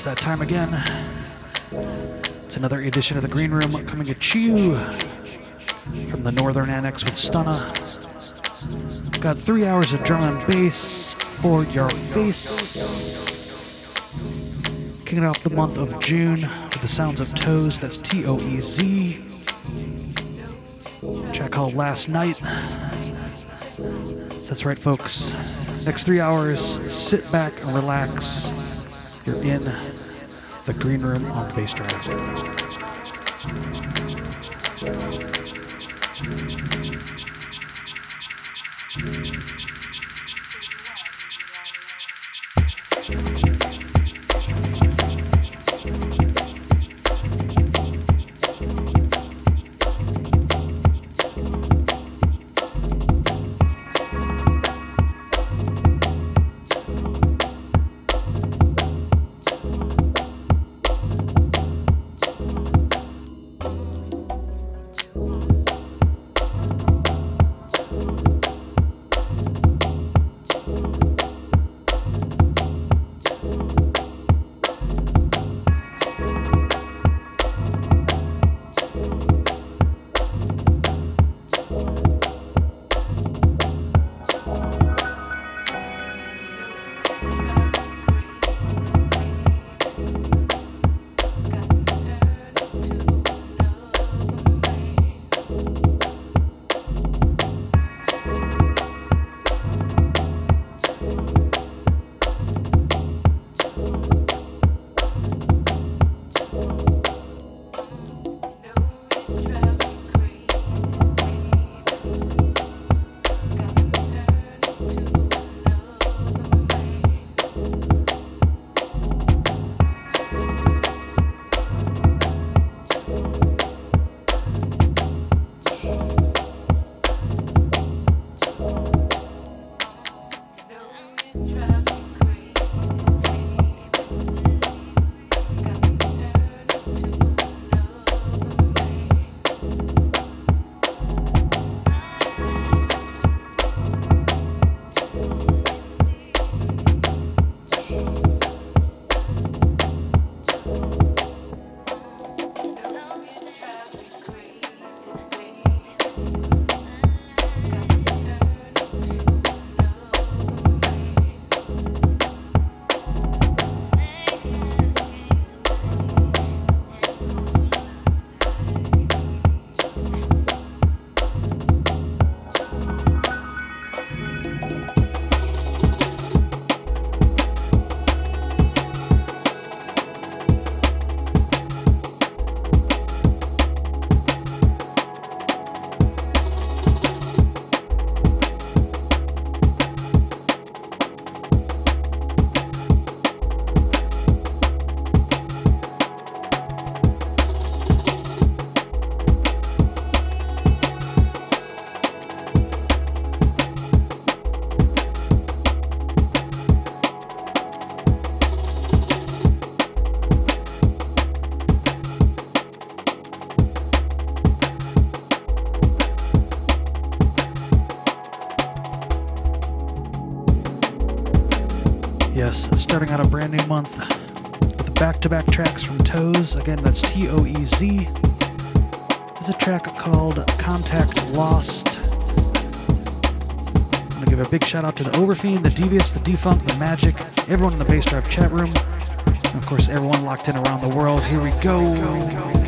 It's that time again. It's another edition of the Green Room coming at you from the Northern Annex with Stunna. Got three hours of drum and bass for your face. Kicking off the month of June with the sounds of Toez, that's T O E Z. Check out Last Night. That's right, folks. Next three hours, sit back and relax. You're in the green room on Bassdrive. Brand new month with back-to-back tracks from Toez. Again, that's T-O-E-Z. There's a track called Contact Lost. I'm gonna give a big shout out to the Overfiend, the Devious, the Defunct, the Magic, everyone in the Bassdrive chat room, and of course everyone locked in around the world. Here we go.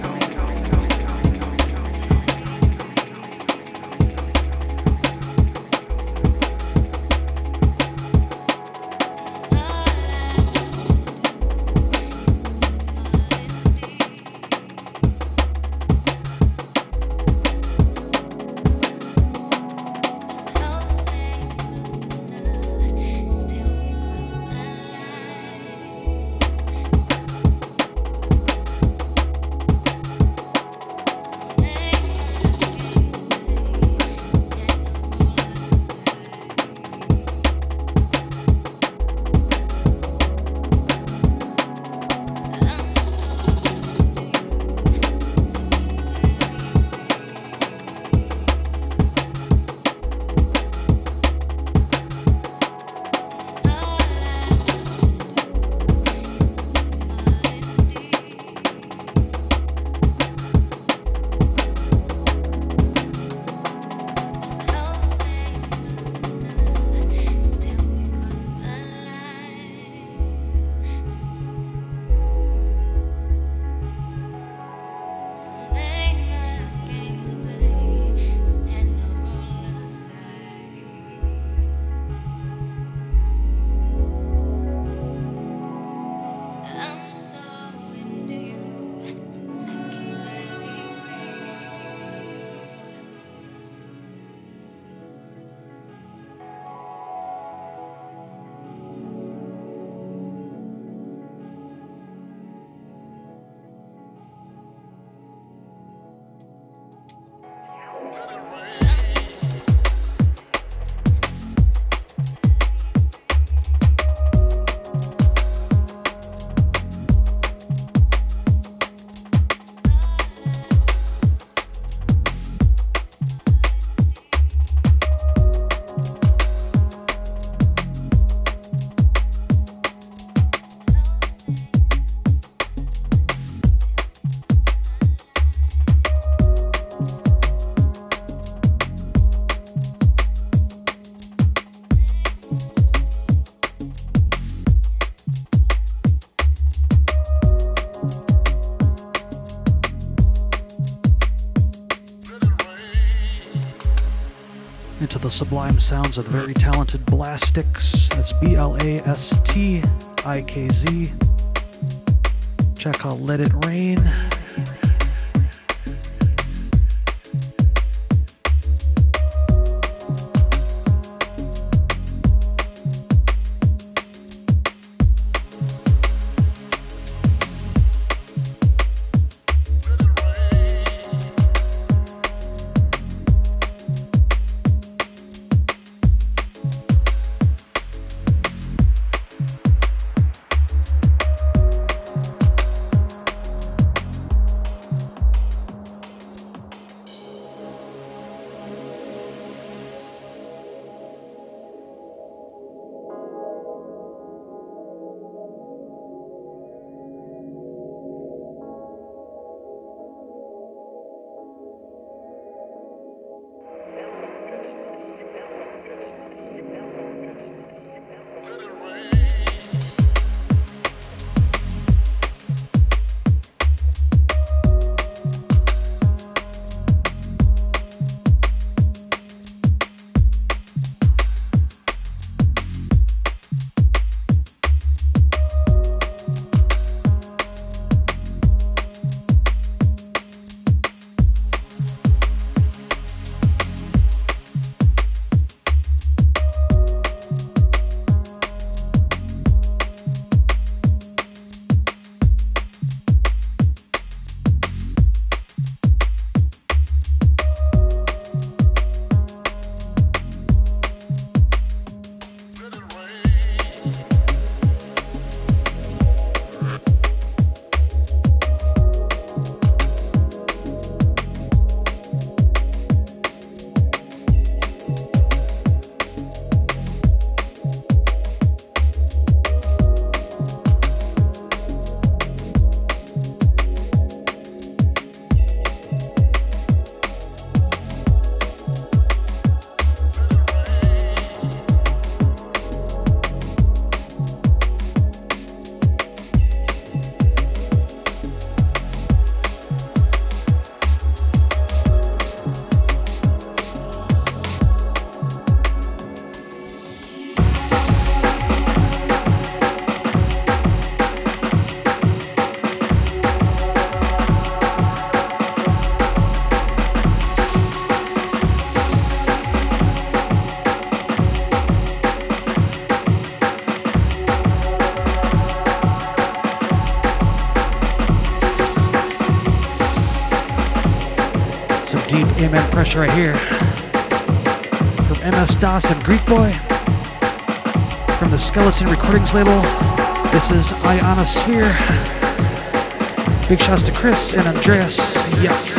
Sublime sounds of very talented Blastikz. That's B L A S T I K Z. Check out Let It Rain. Right here from mSdoS and Greekboy from the Skeleton Recordings label. This is Ionosphere. Big shouts to Chris and Andreas. Yeah.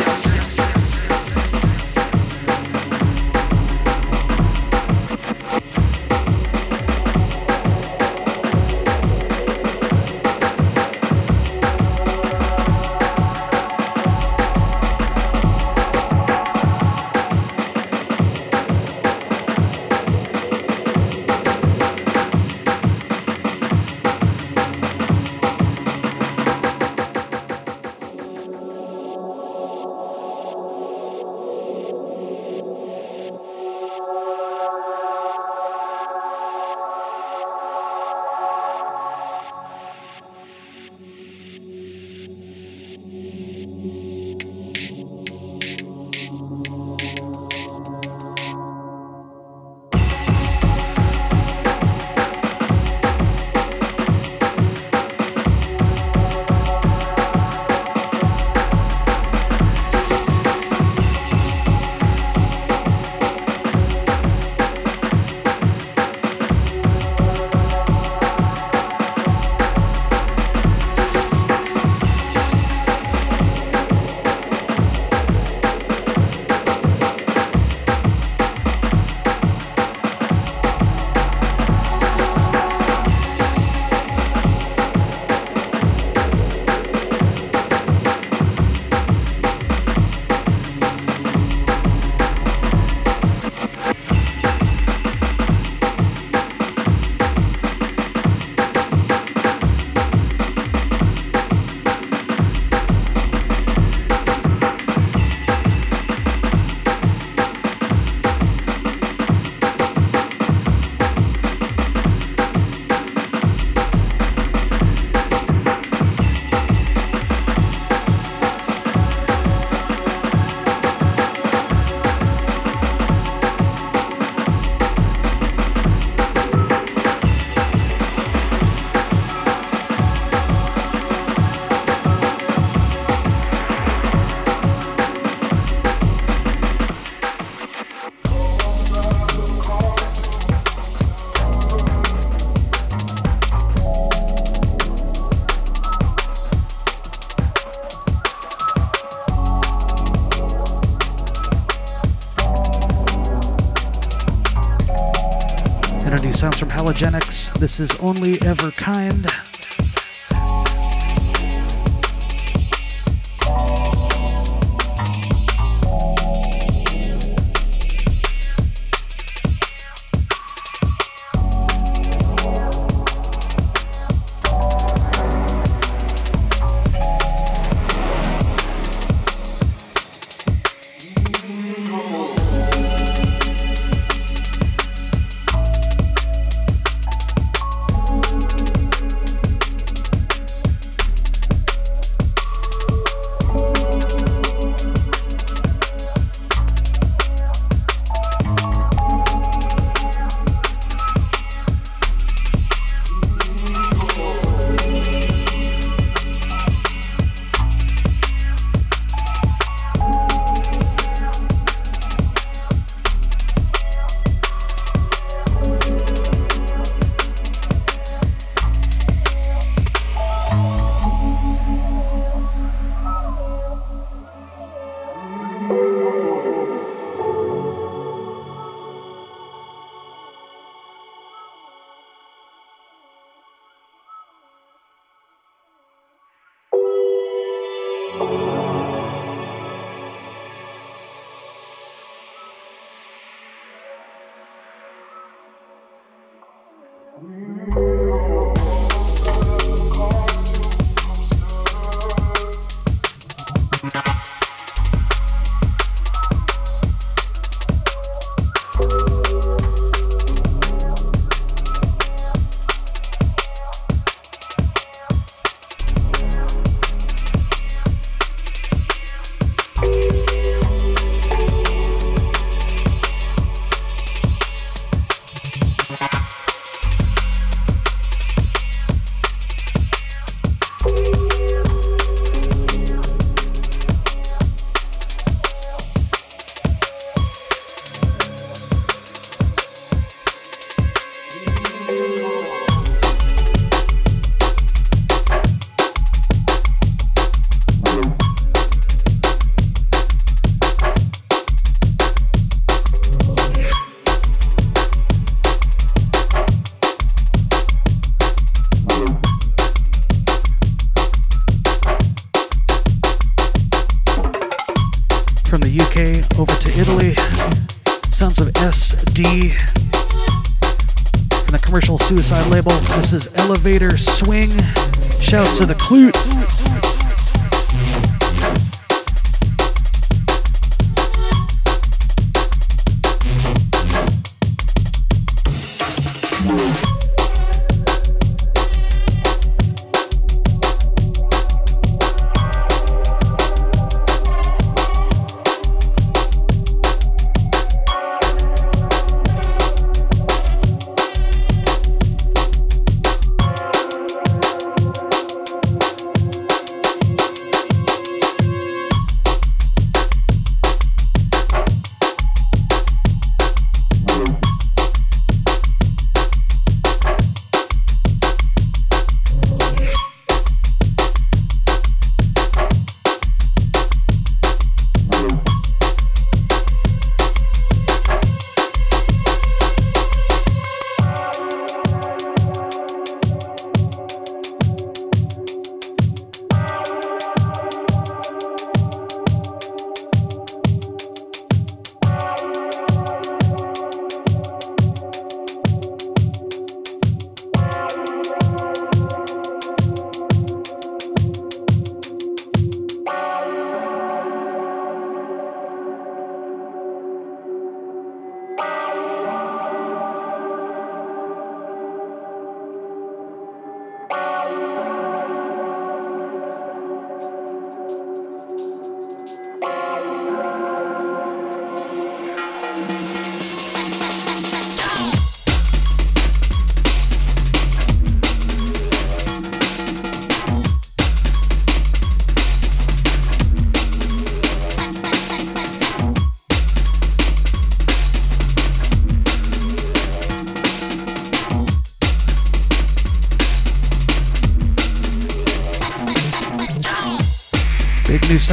This is Only Ever Kind.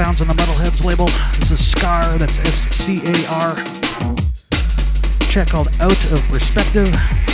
Sounds on the Metalheadz label. This is Scar, that's S C A R. Check called Out of Perspective.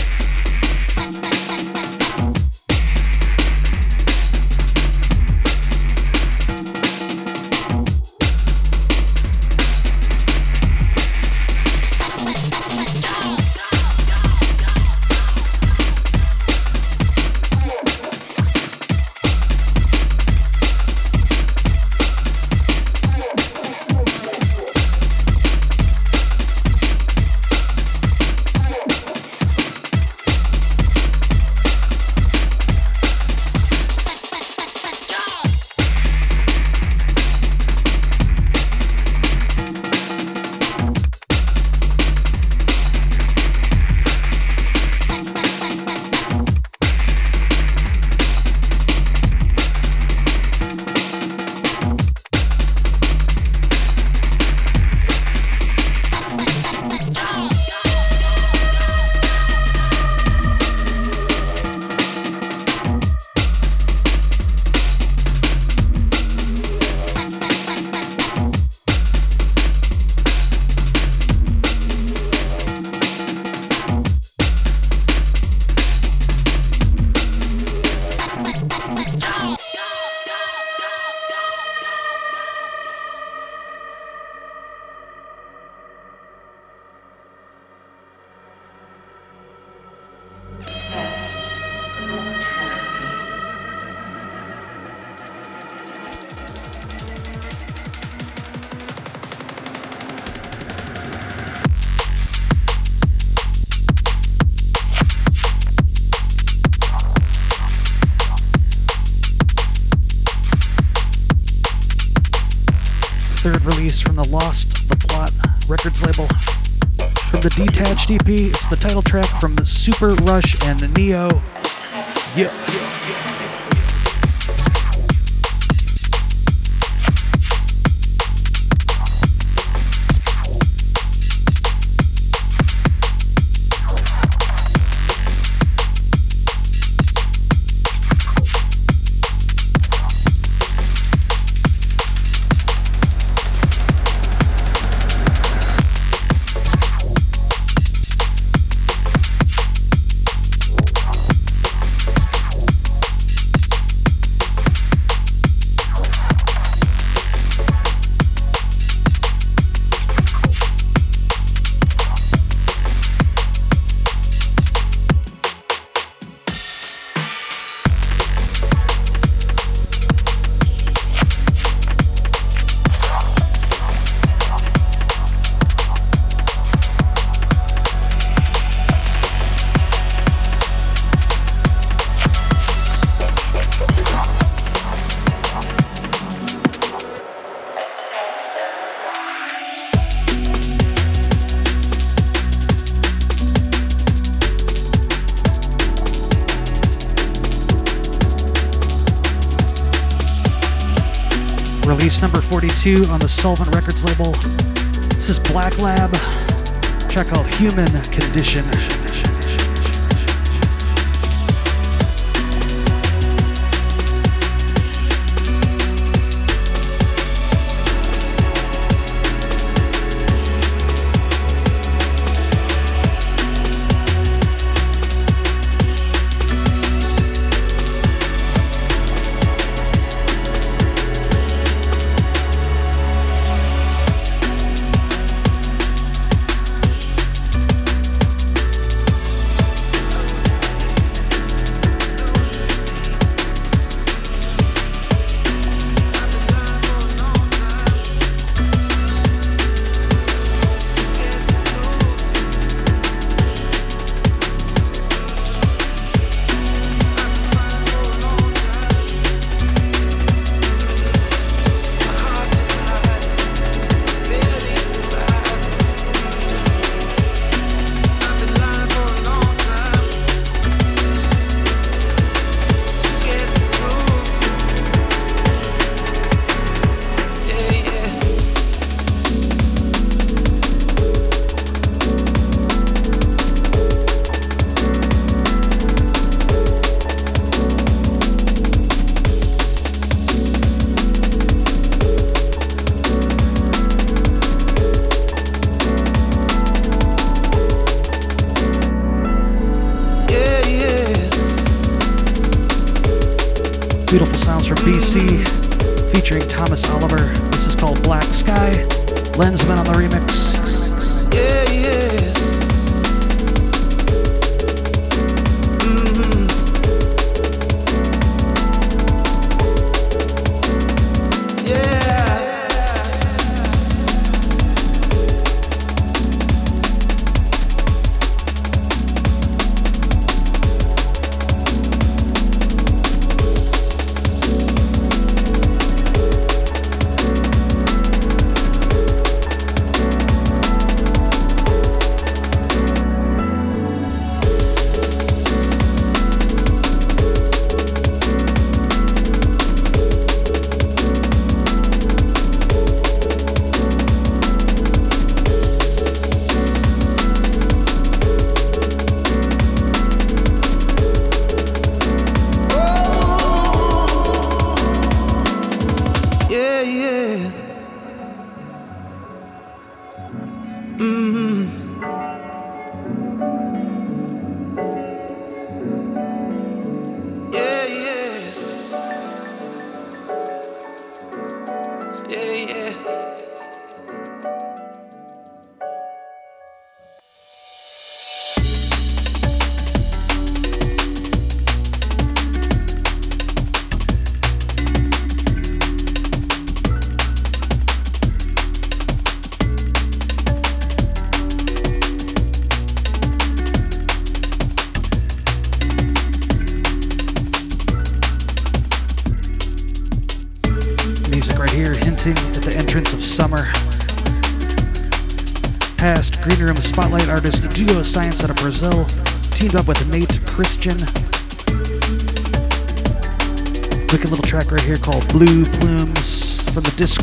Super Rush on the Solvent Records label. This is Blacklab, track called Human Condition.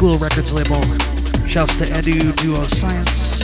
School Records label. Shouts to Edu Duoscience.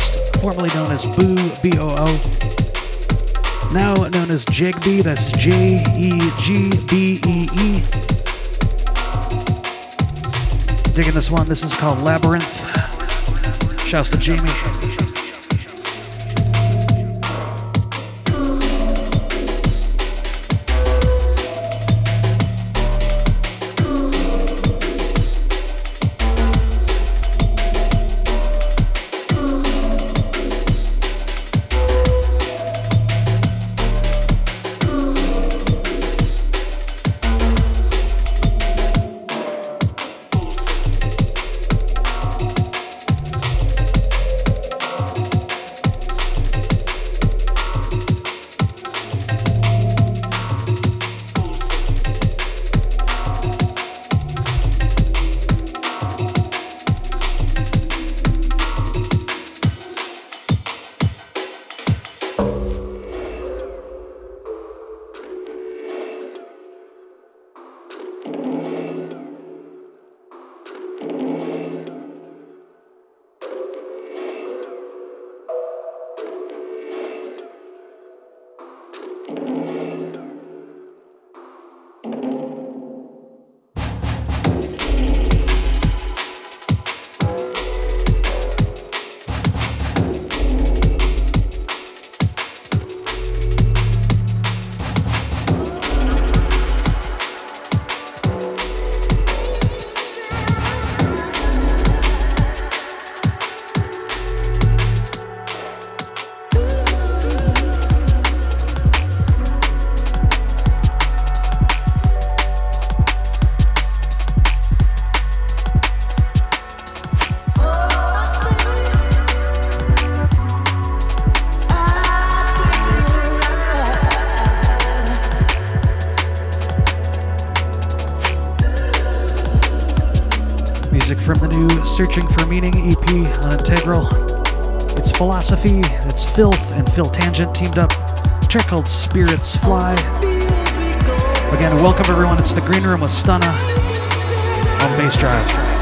Artist formerly known as Boo, B O O. Now known as Jegbee, that's J E G B E E. Digging this one, this is called Labyrinth. Shouts to Jamie. Philosophy, it's Philth, and Phil Tangent teamed up. A track called Spirits Fly. Again, welcome everyone. It's the Green Room with Stunna on Bassdrive.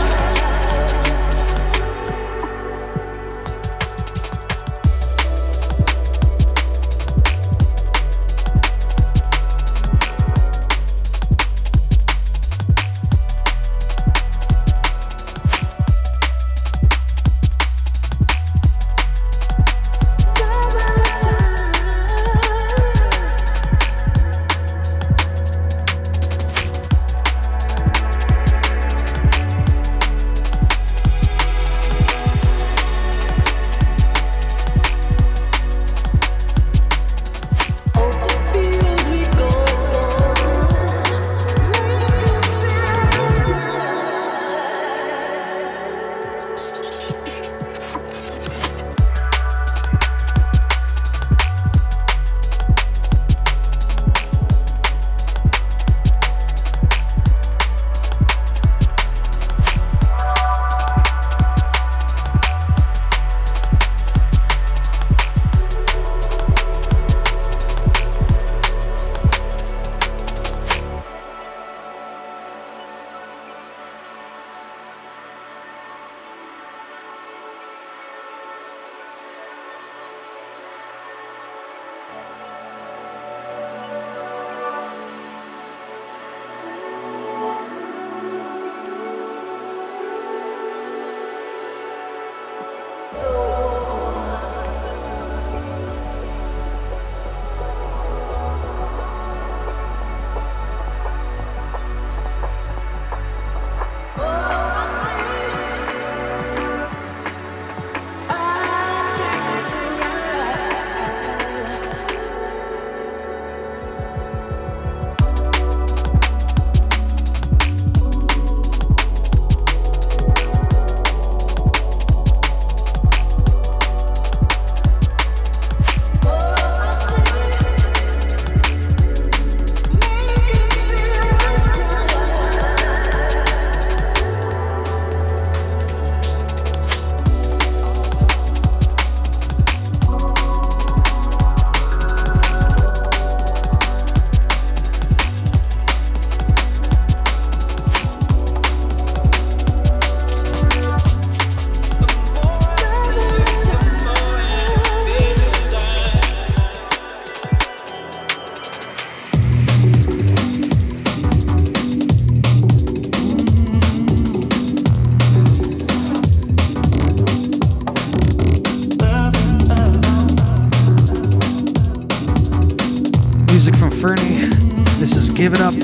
give it up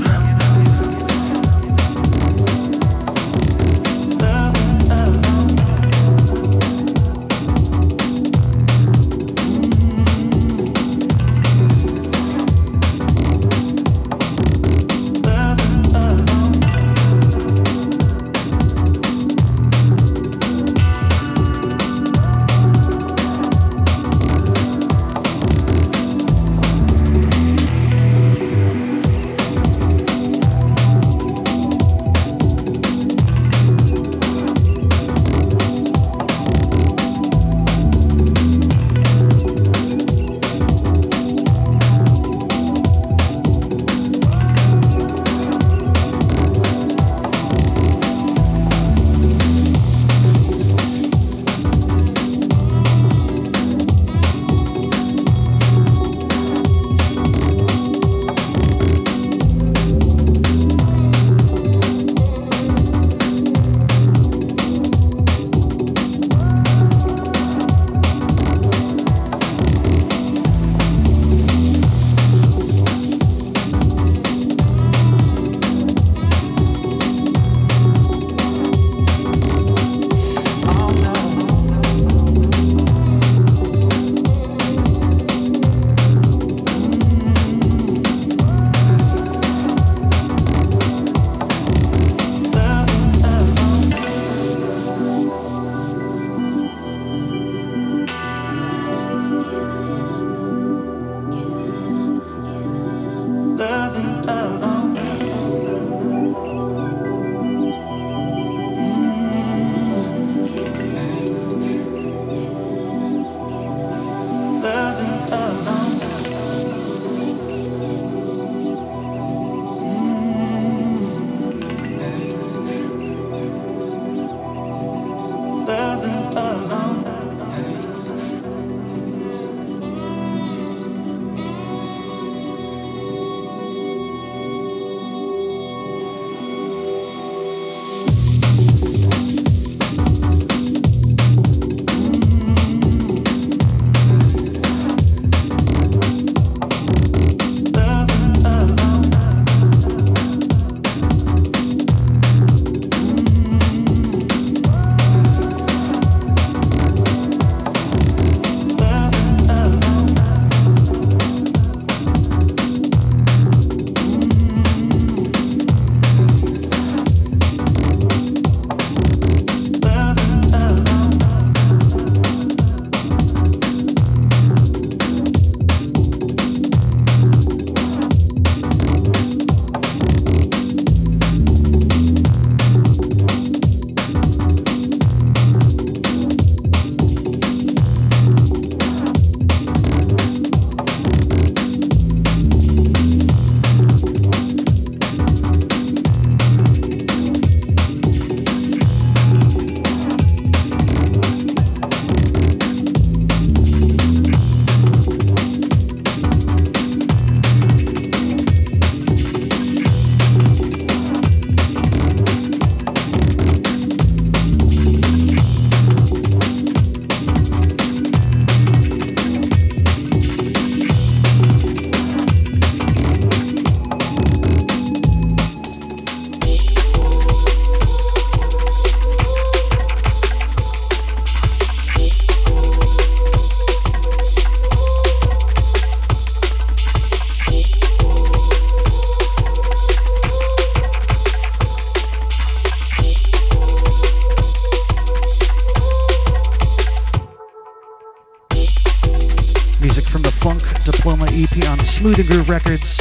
Smooth and Groove Records.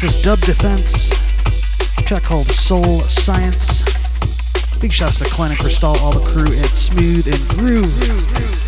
This is Dub Defense. track called Soul Science. Big shouts to and Cristal, all the crew at Smooth and Groove.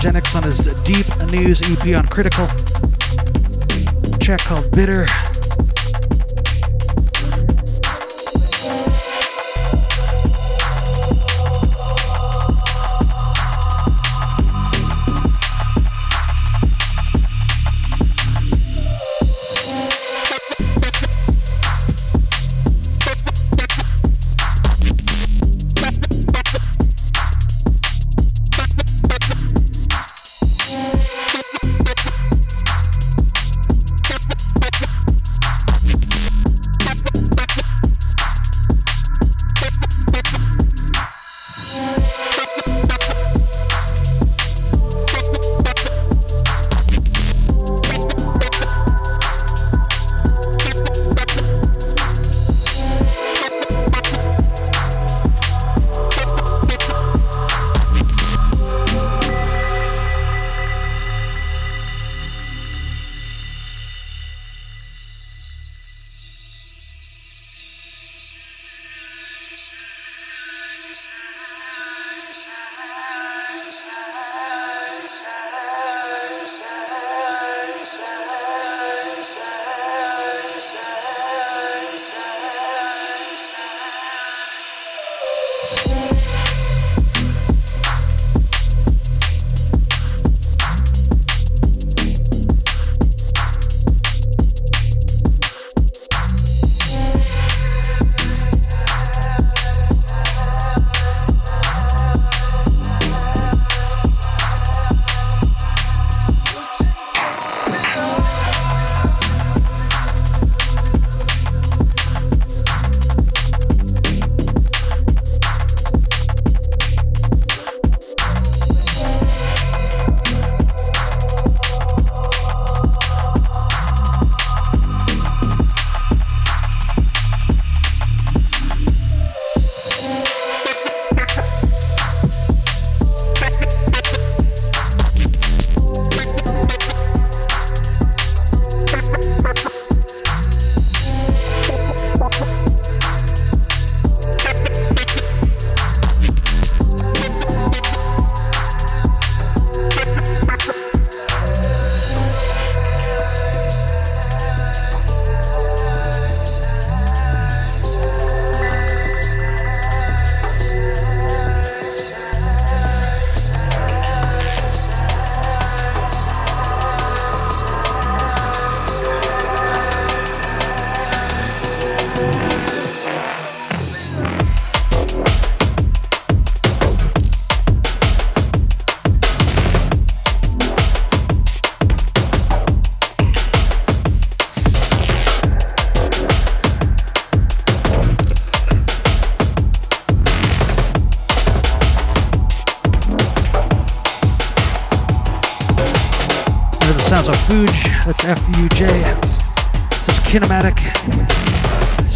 Halogenix on his Deep News EP on Critical. A track called Bitter.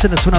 Send one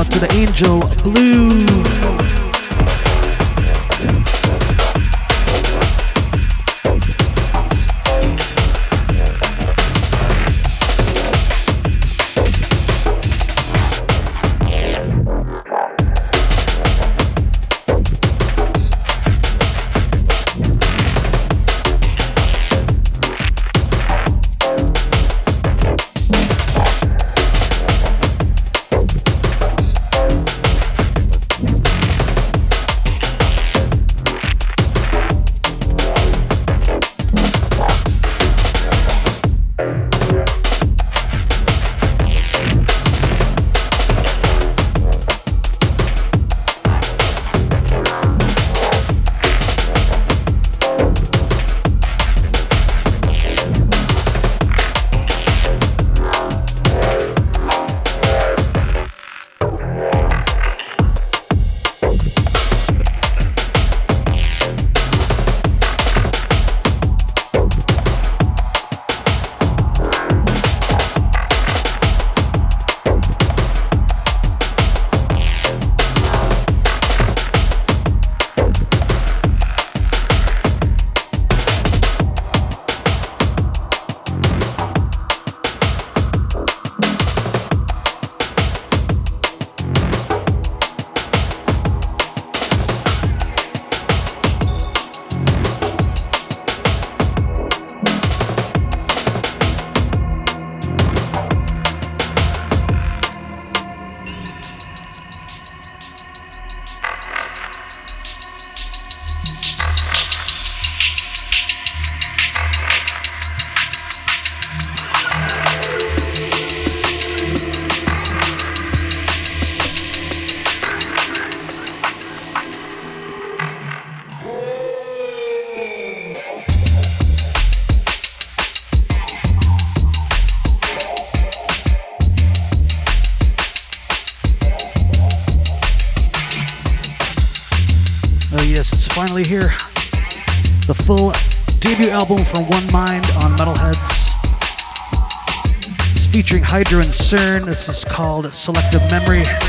This is called Selective Memory.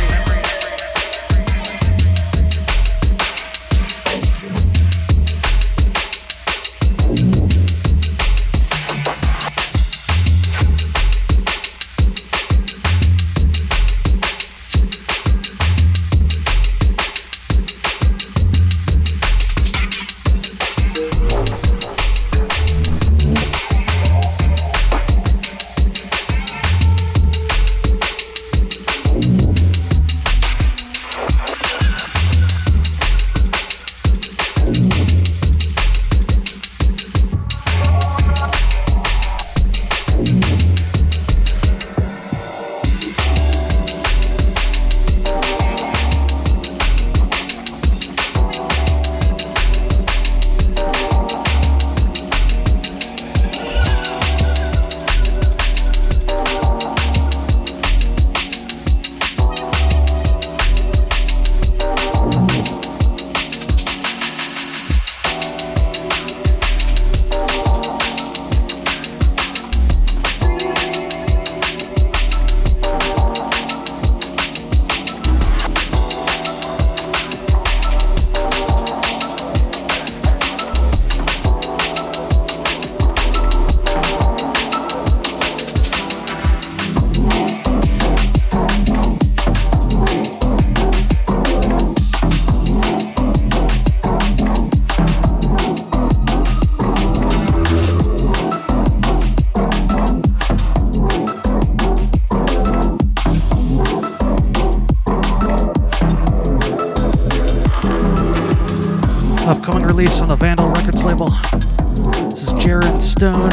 This is Jared Stone,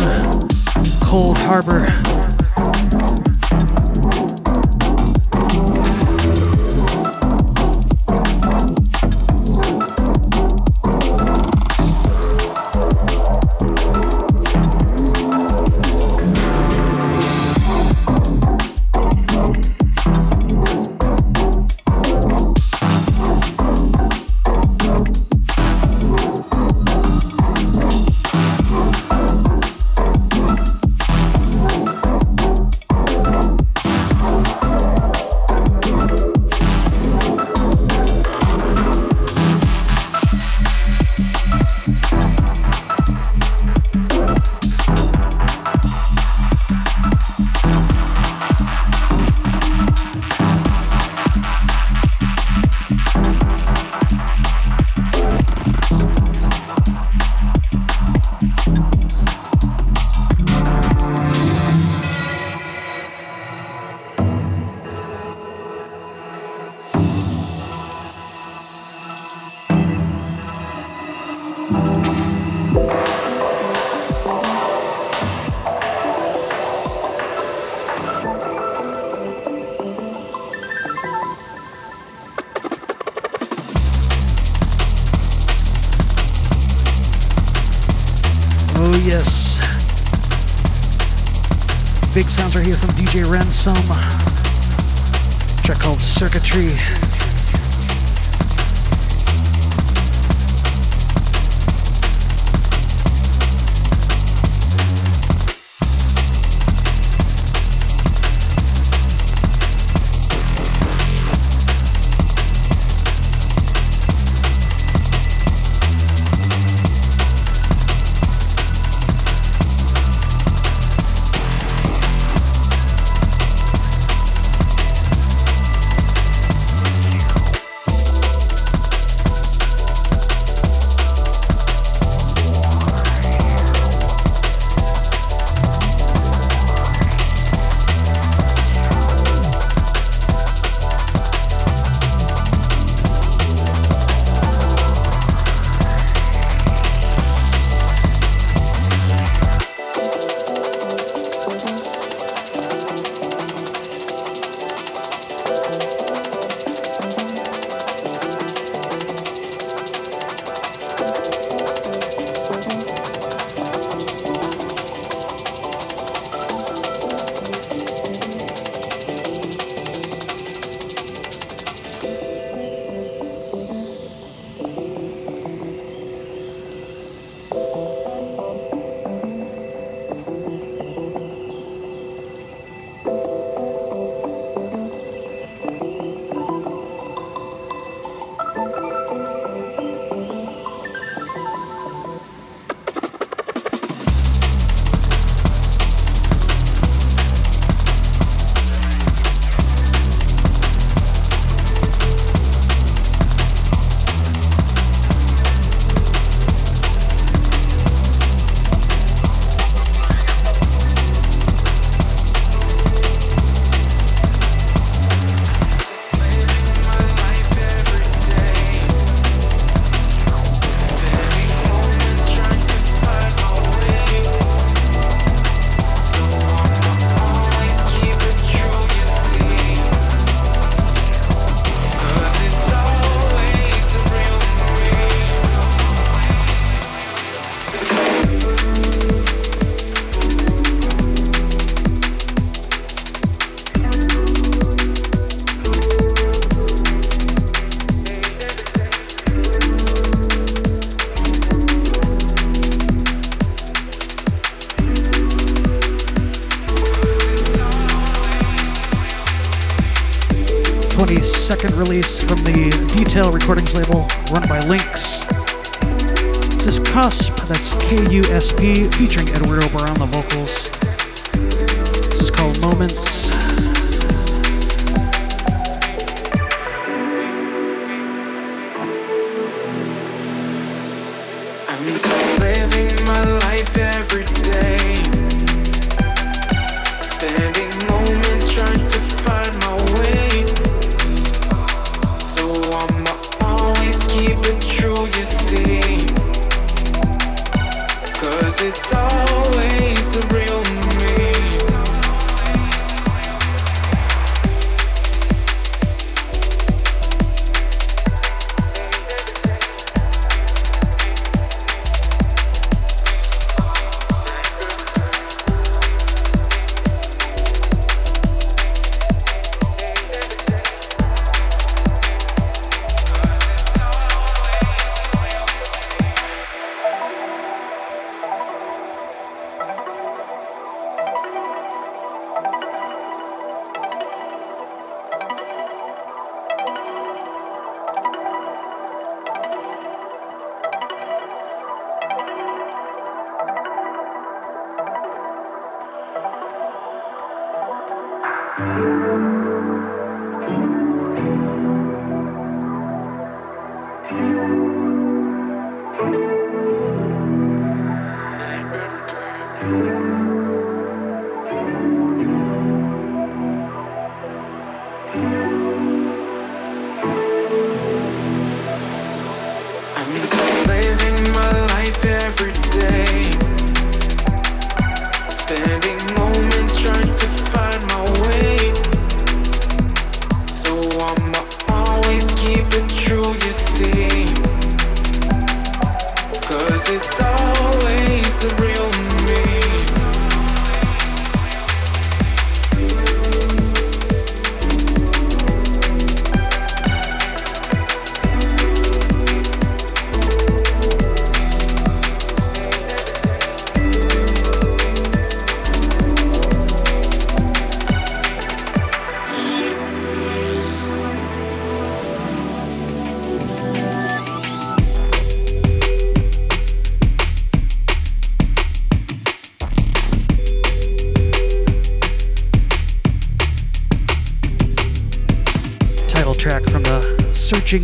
Cold Harbor.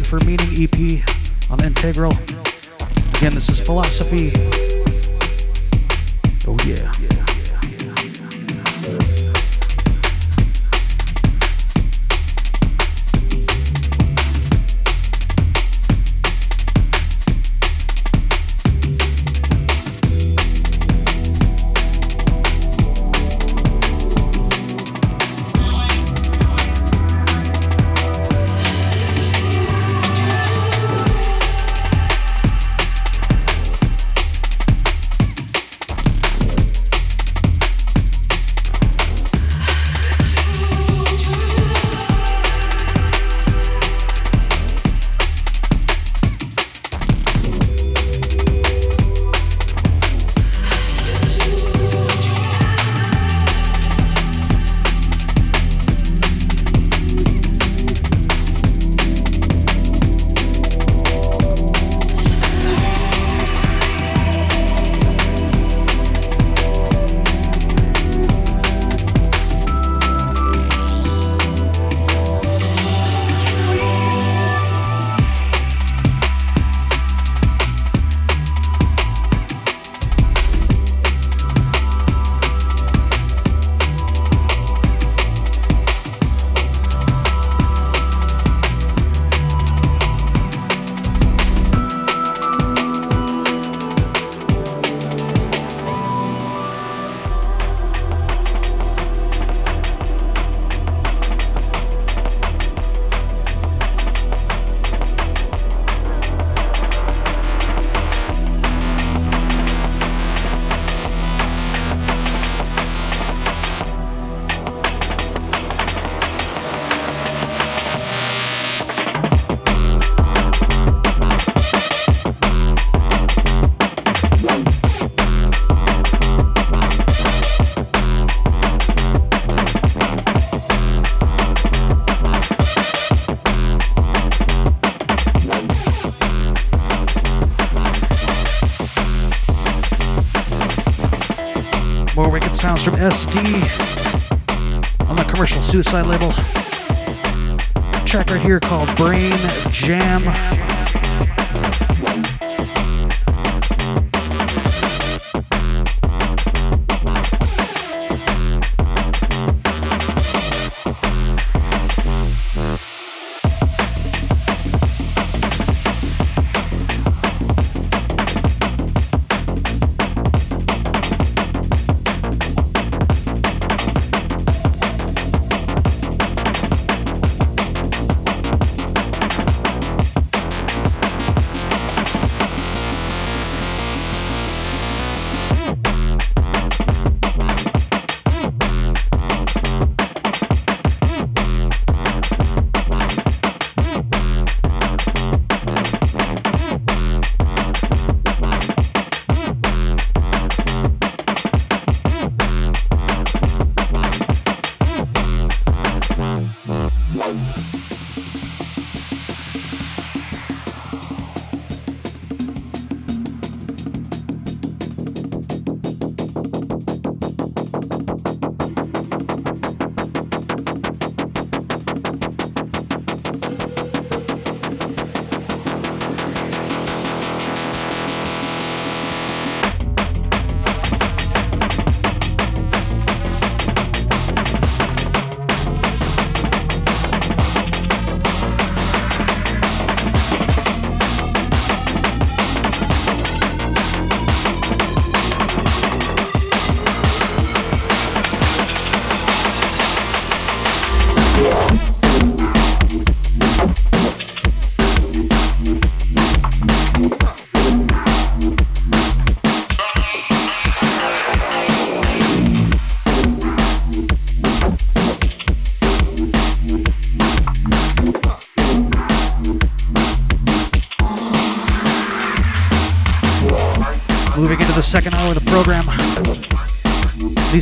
For Meaning Suicide label.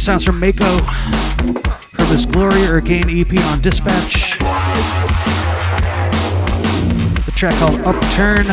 Sounds from Mako from his Glory or Gain EP on Dispatch. The track called Upturn.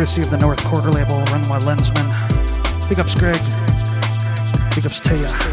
courtesy of the North Quarter label, run by Lenzman. Big ups, Greg. Big ups, Taya.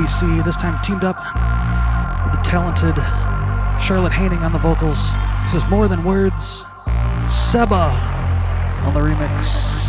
BCEE, this time teamed up with the talented Charlotte Haining on the vocals. This is More Than Words, Seba on the remix.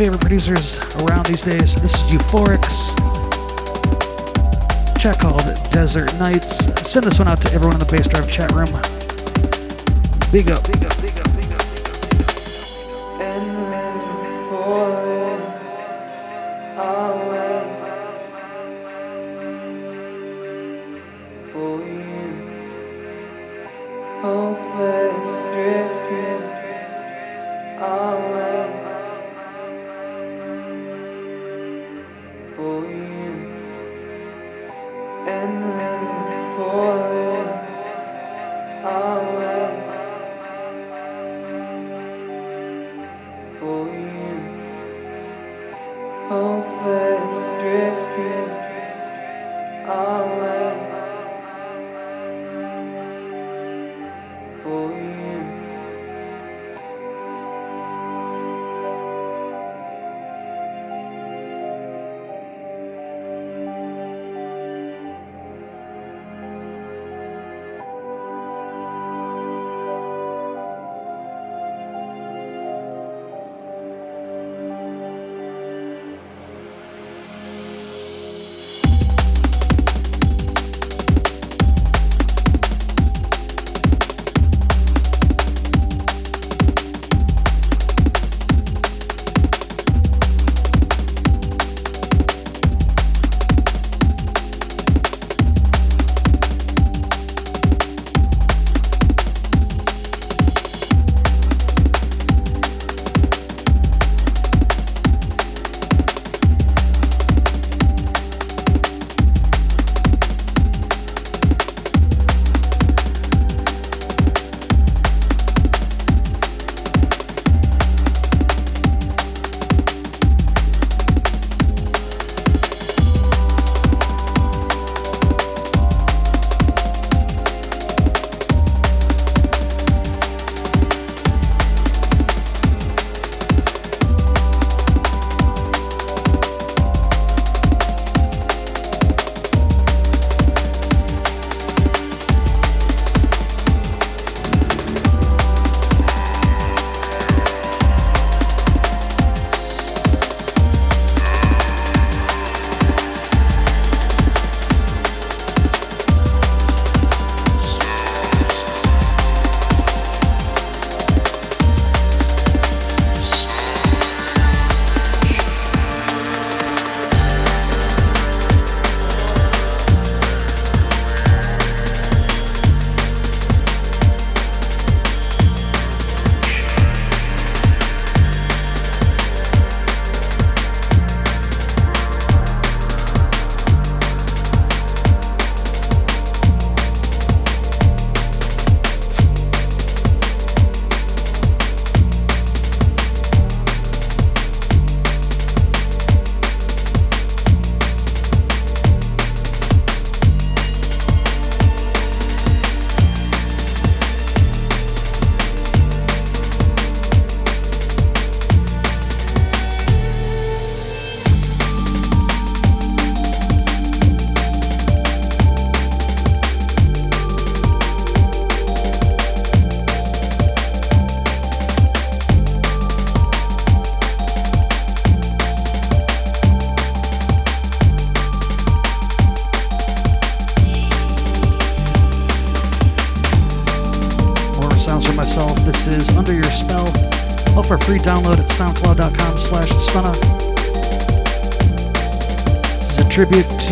Favorite producers around these days. This is Euphorics. Check called Desert Nights. Send this one out to everyone in the Bassdrive chat room. Big up, big up,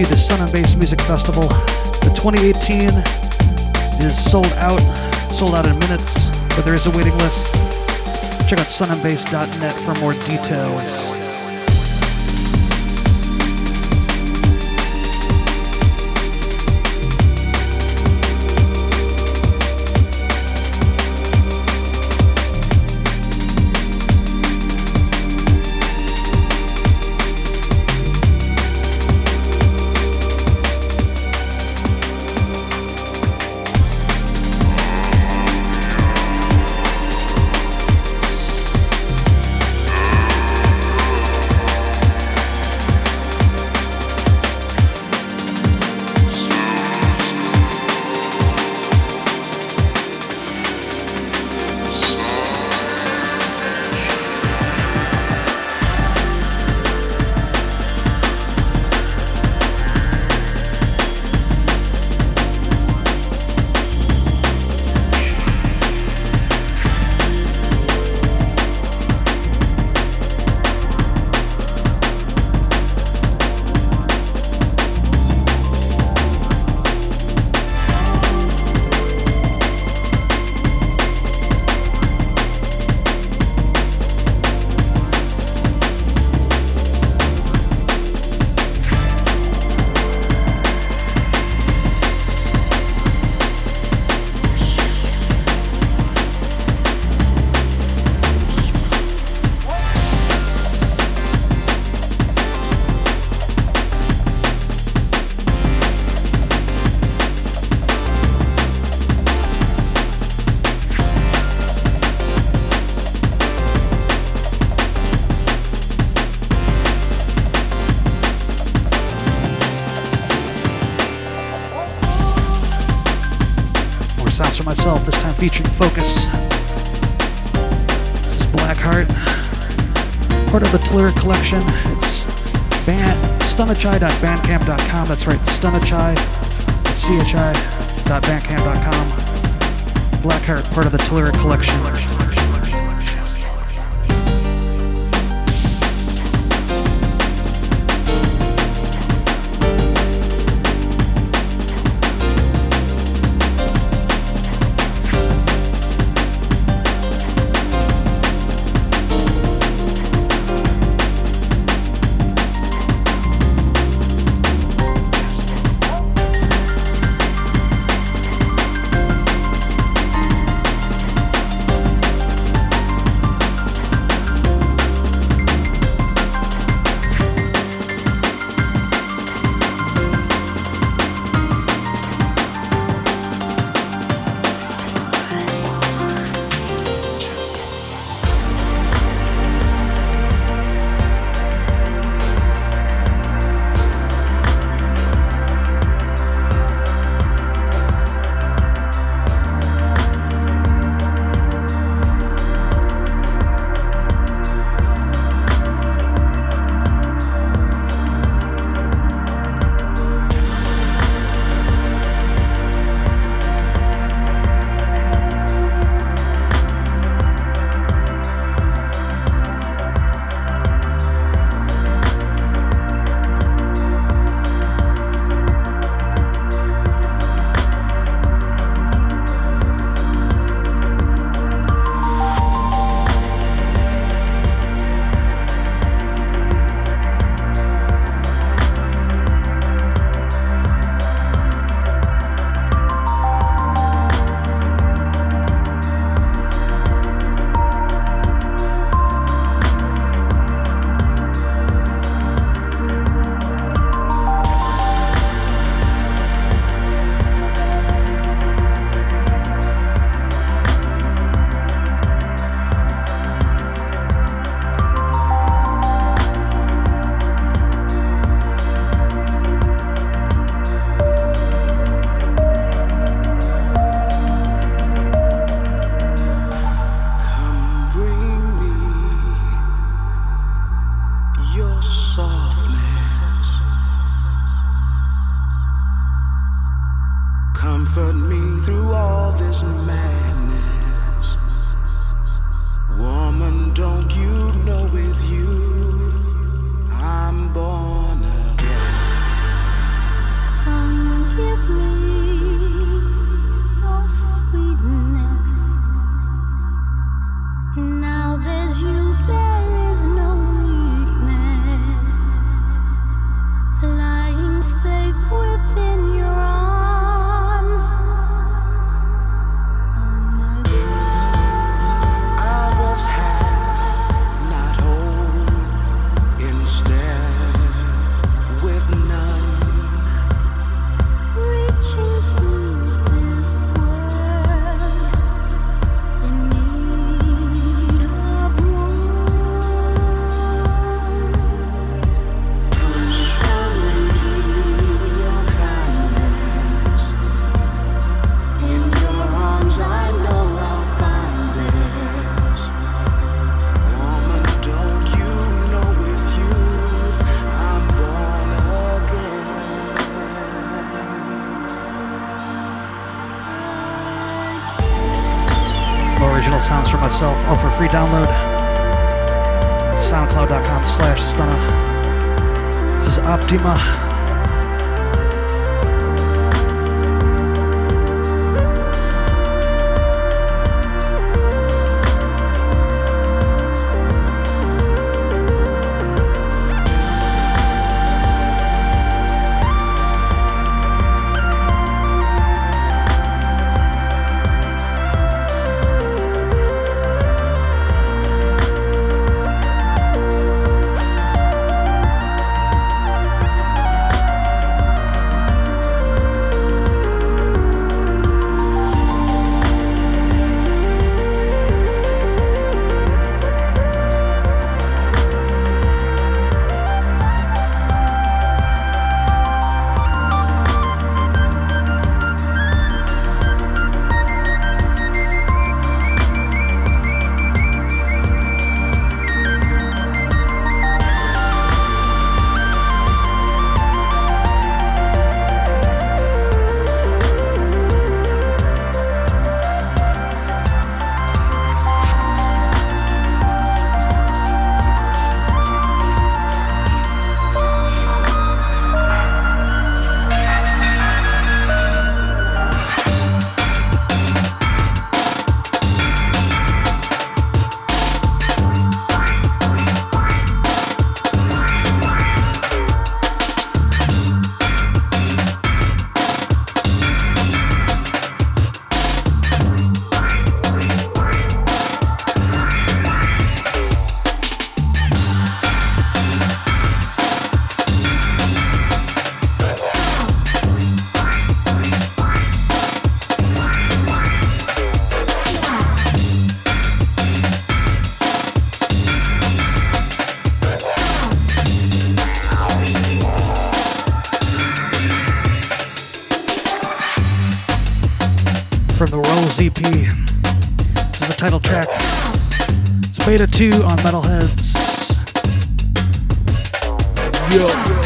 to the Sun and Bass Music Festival. The 2018 is sold out, sold out in minutes, but there is a waiting list. Check out sunandbass.net for more details. Of the Telluric collection. Beta 2 on Metalheadz. Yo.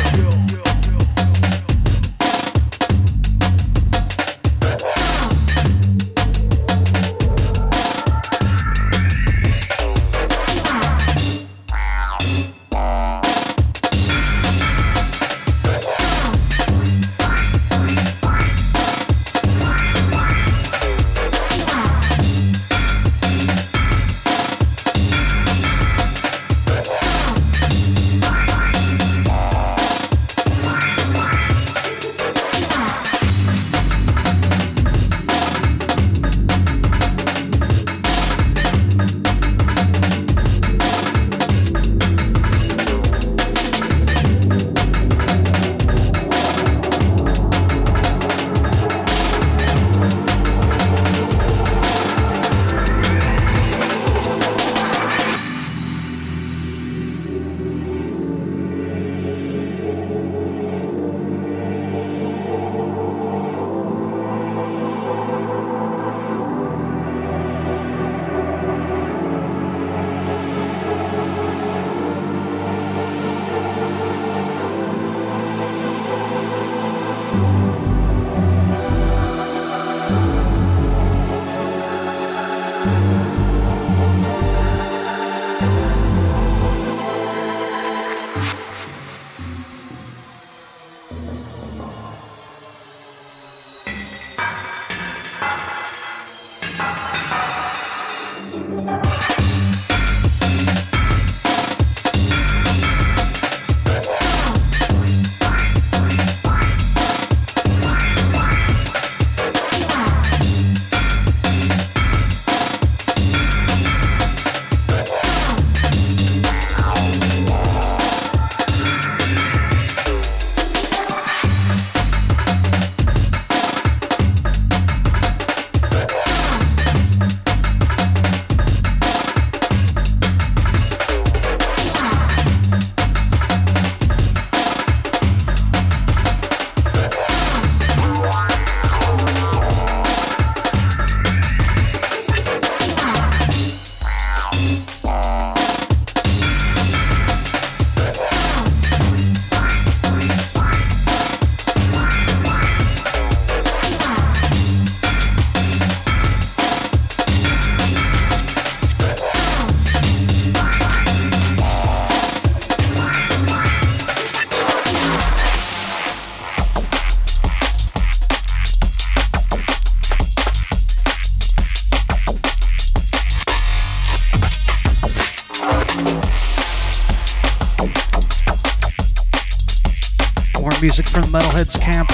Music from Metalheadz Camp.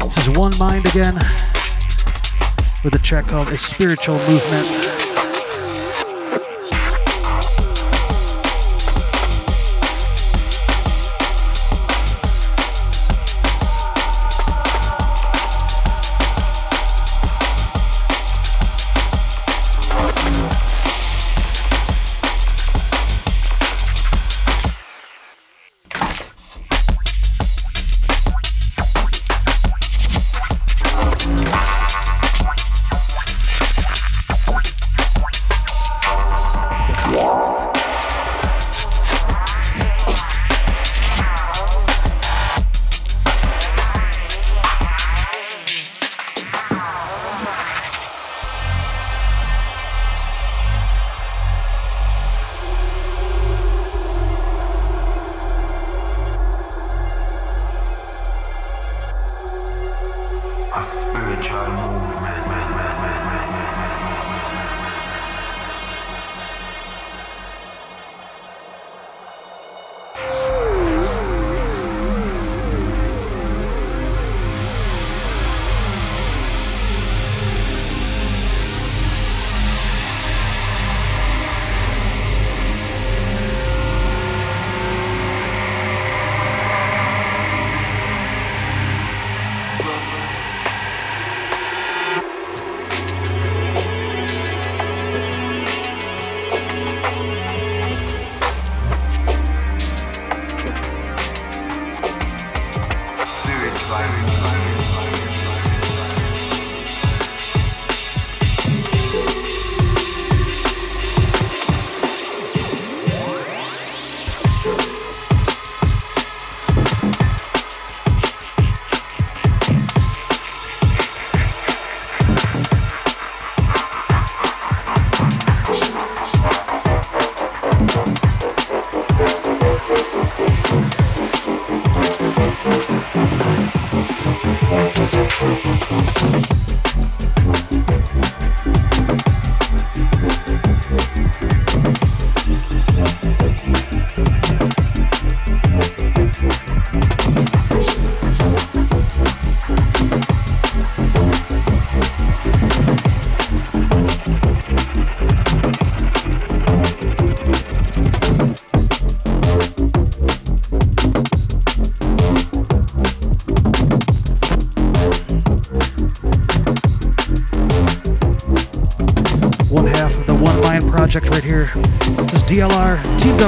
This is One Mind again with a track called A Spiritual Movement.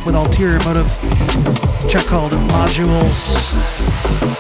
With Ulterior Motive. Check called Modules.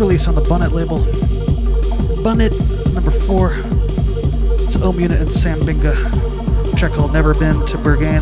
Release on the Bunnet label. Bunnet number four. It's Om Unit and Sam Binga. Track called Never Been to Berghain.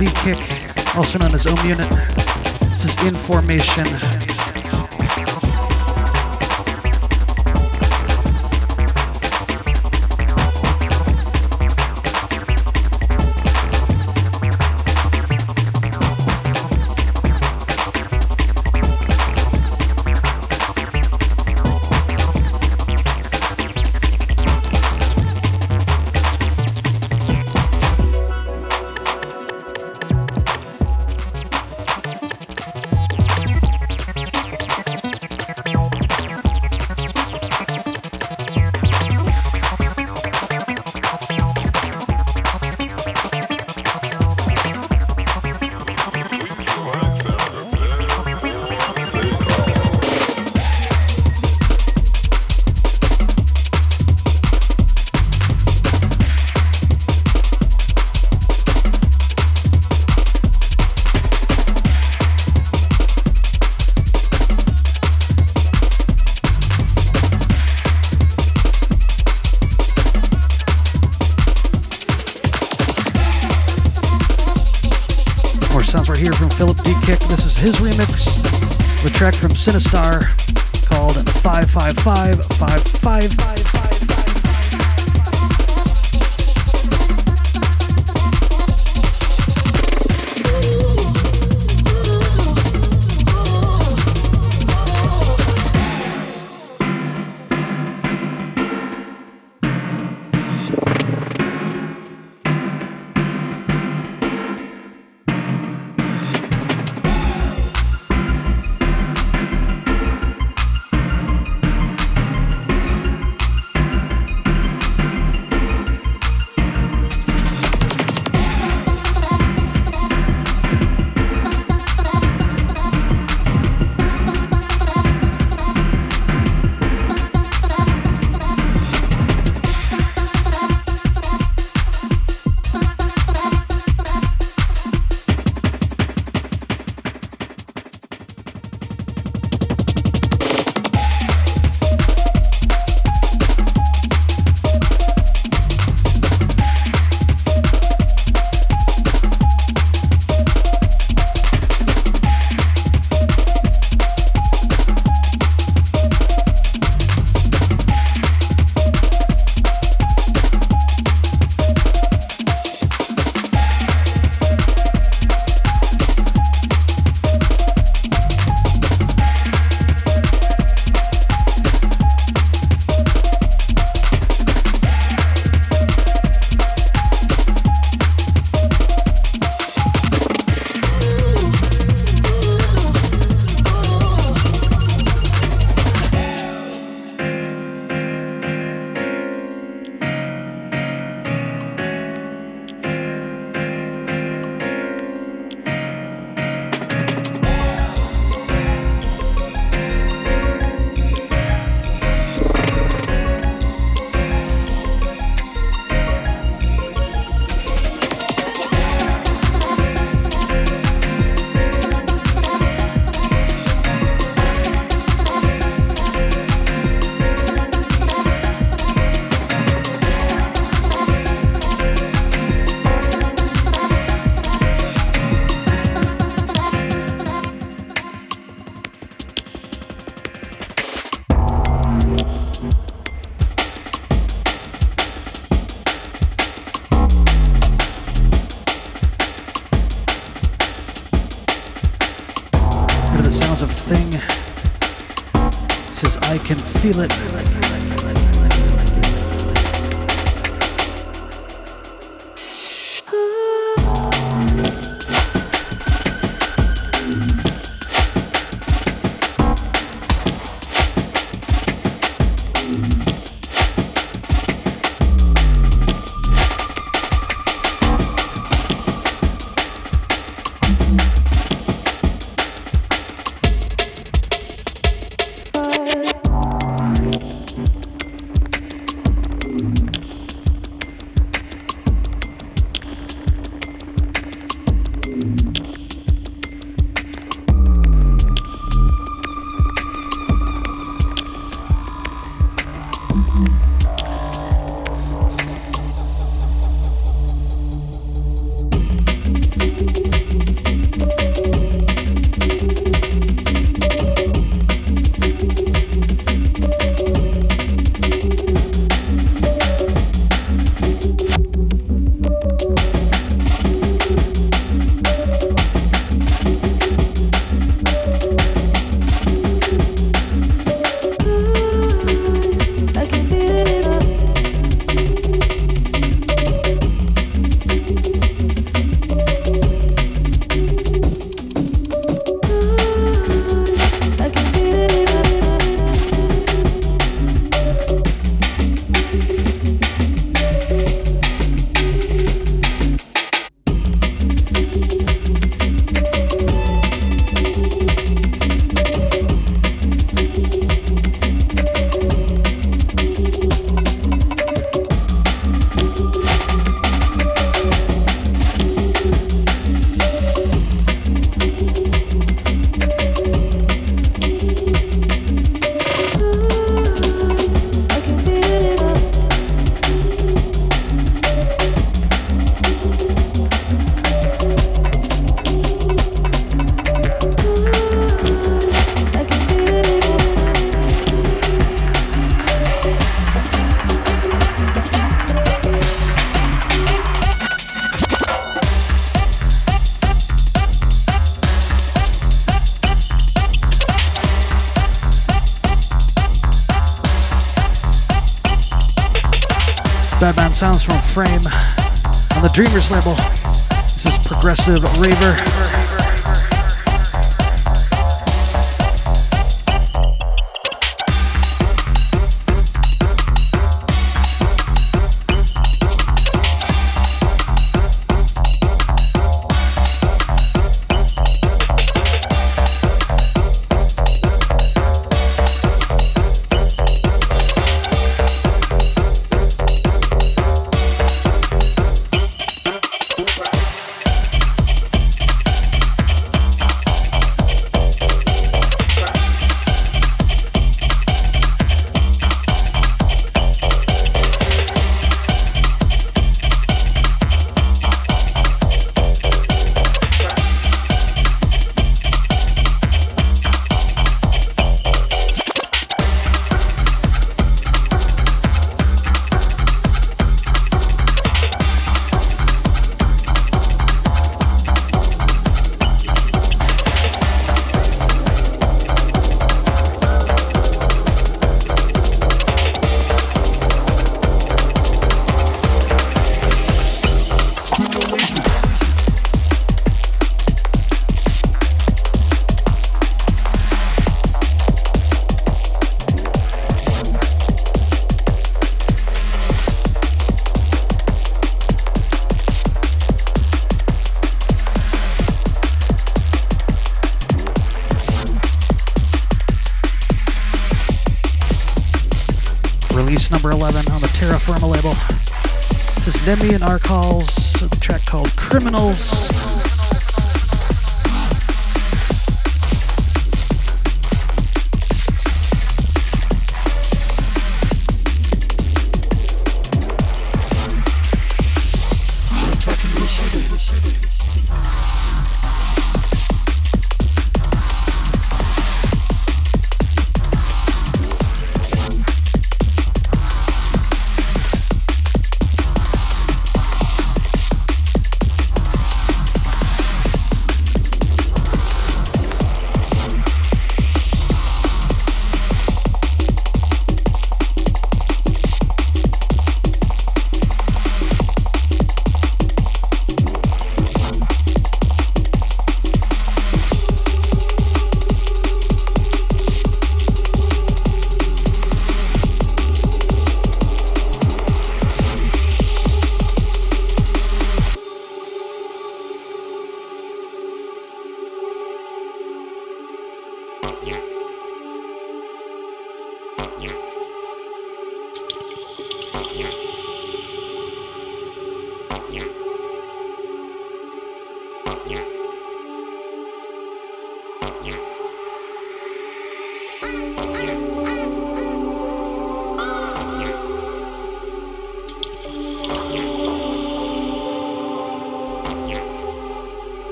D. Kick, also known as Om Unit. This is Information. Track from Sinistarr called 55555. Frame on the Dreamers label. This is Progressive Raver.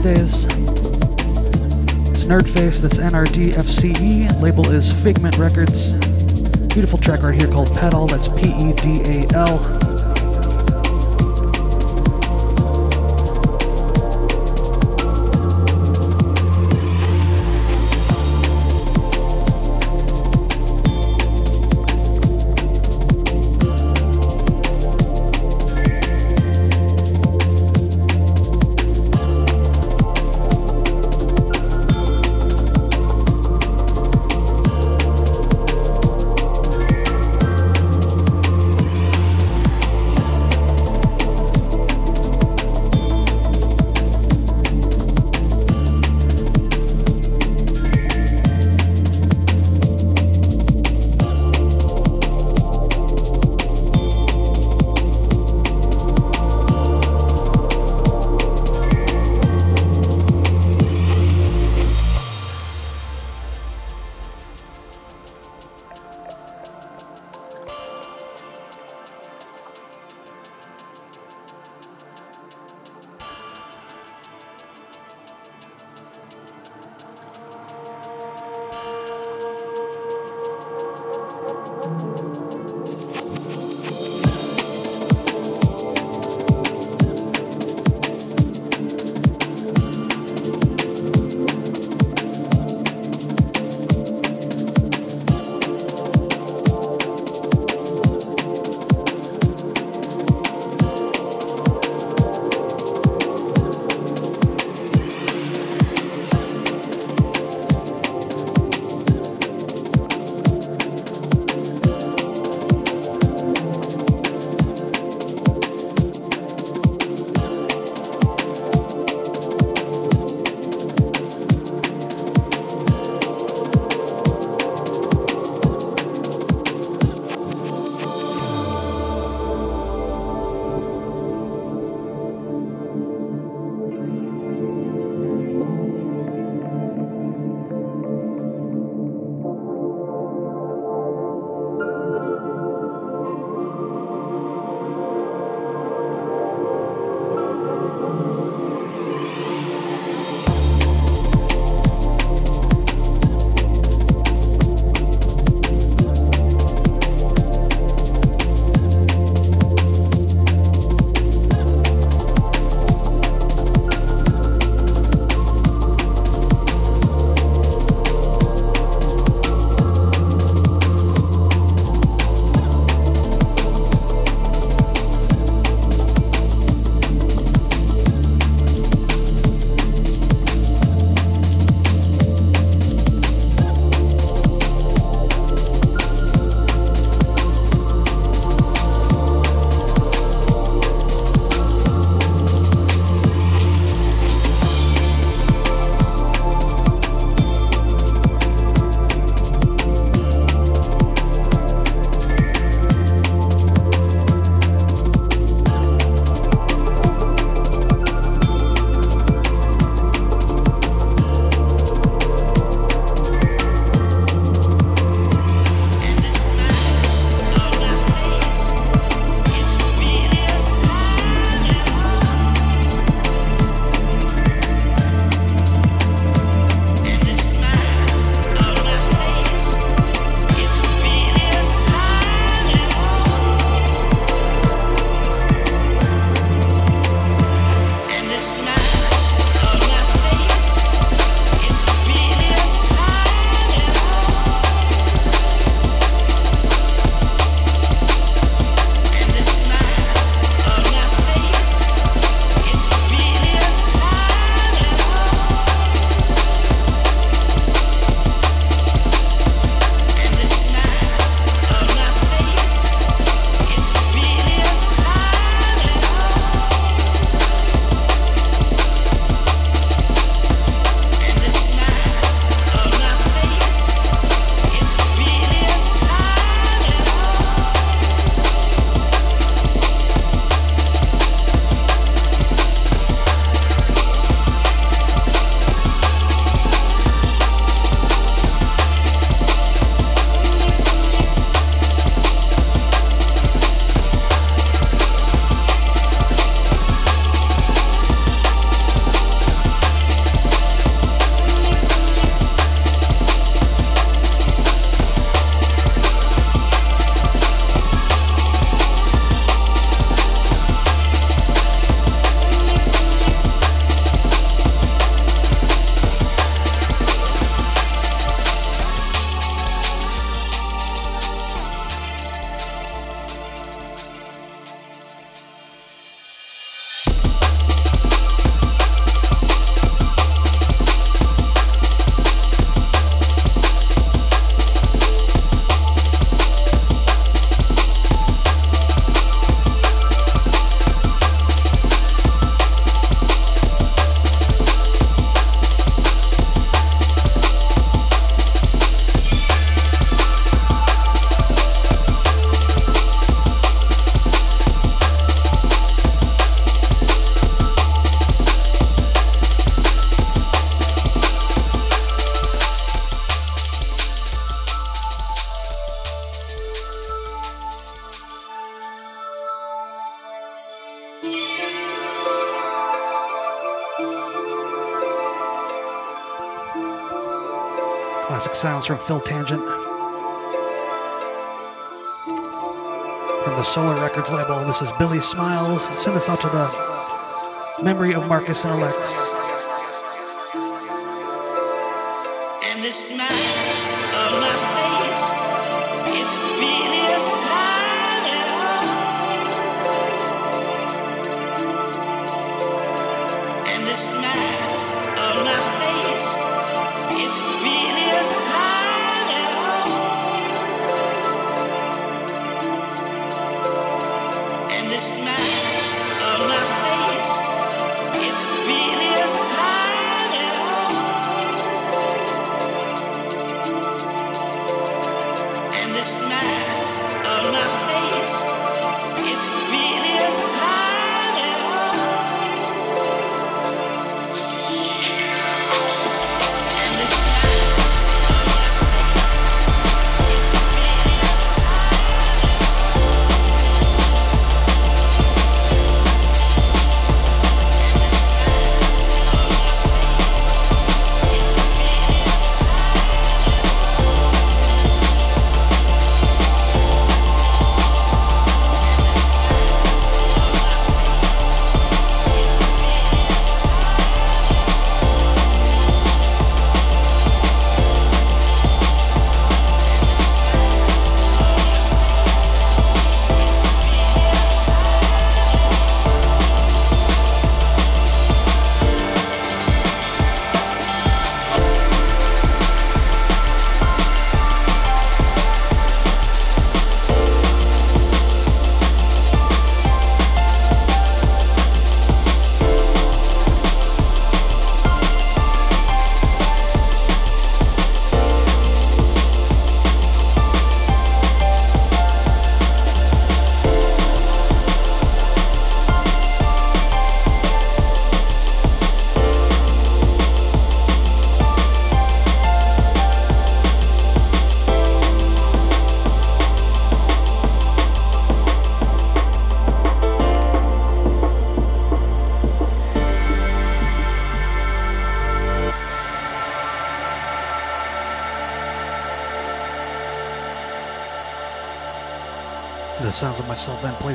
Strength these days. It's Nerdface, that's NRDFCE. Label is Figment Records. Beautiful track right here called Pedal, that's P E D A L. from Phil Tangent. From the Solar Records label, this is Billy Smiles. Send us out to the memory of Marcus and Alex.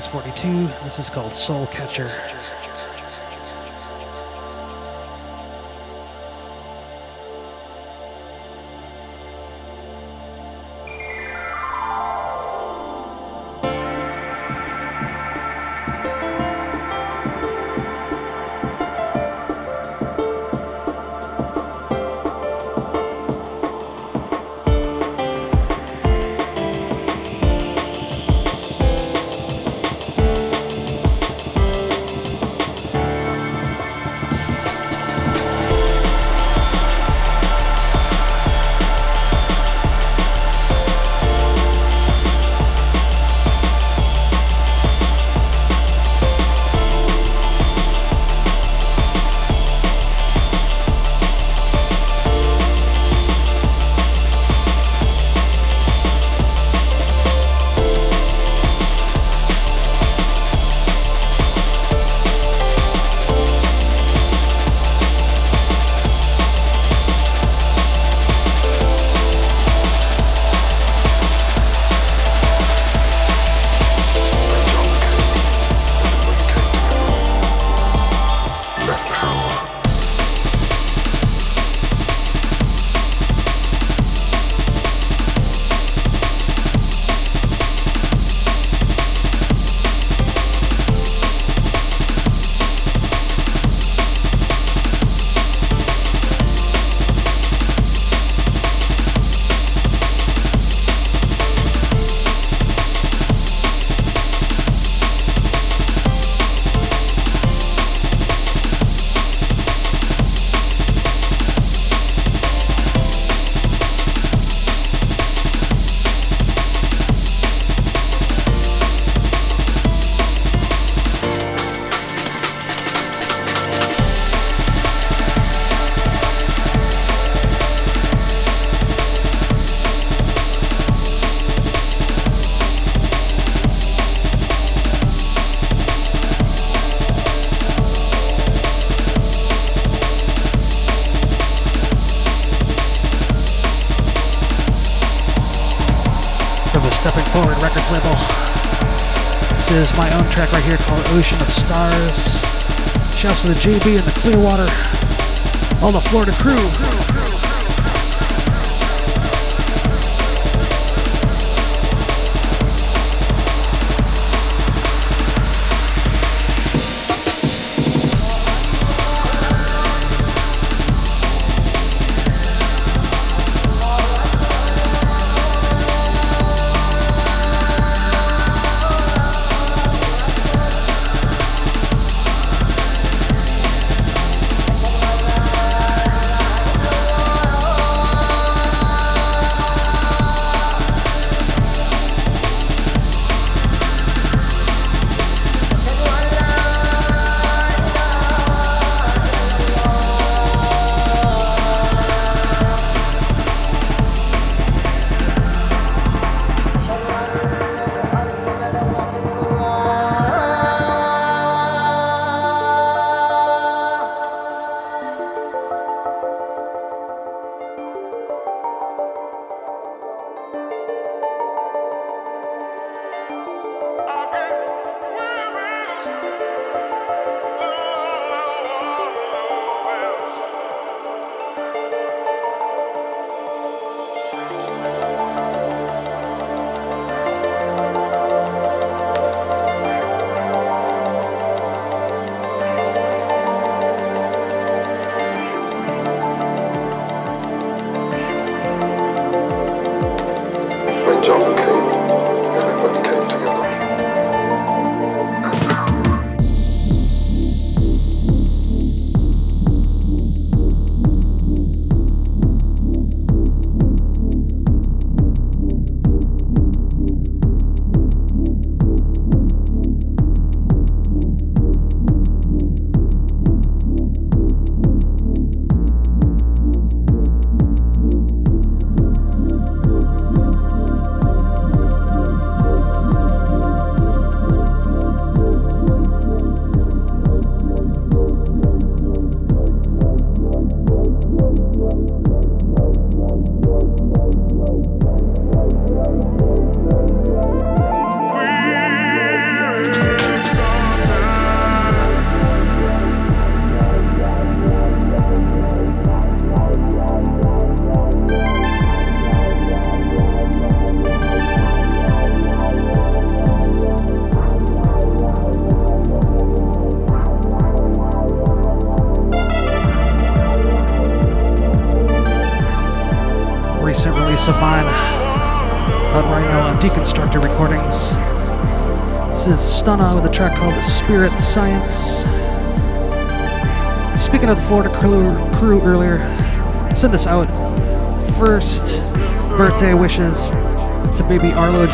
42. This is called Soul Catcher. Track right here called Ocean of Stars. Shouts to the JB and the Clearwater, all the Florida crew.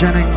Jennings.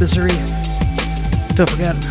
Misery. Don't forget,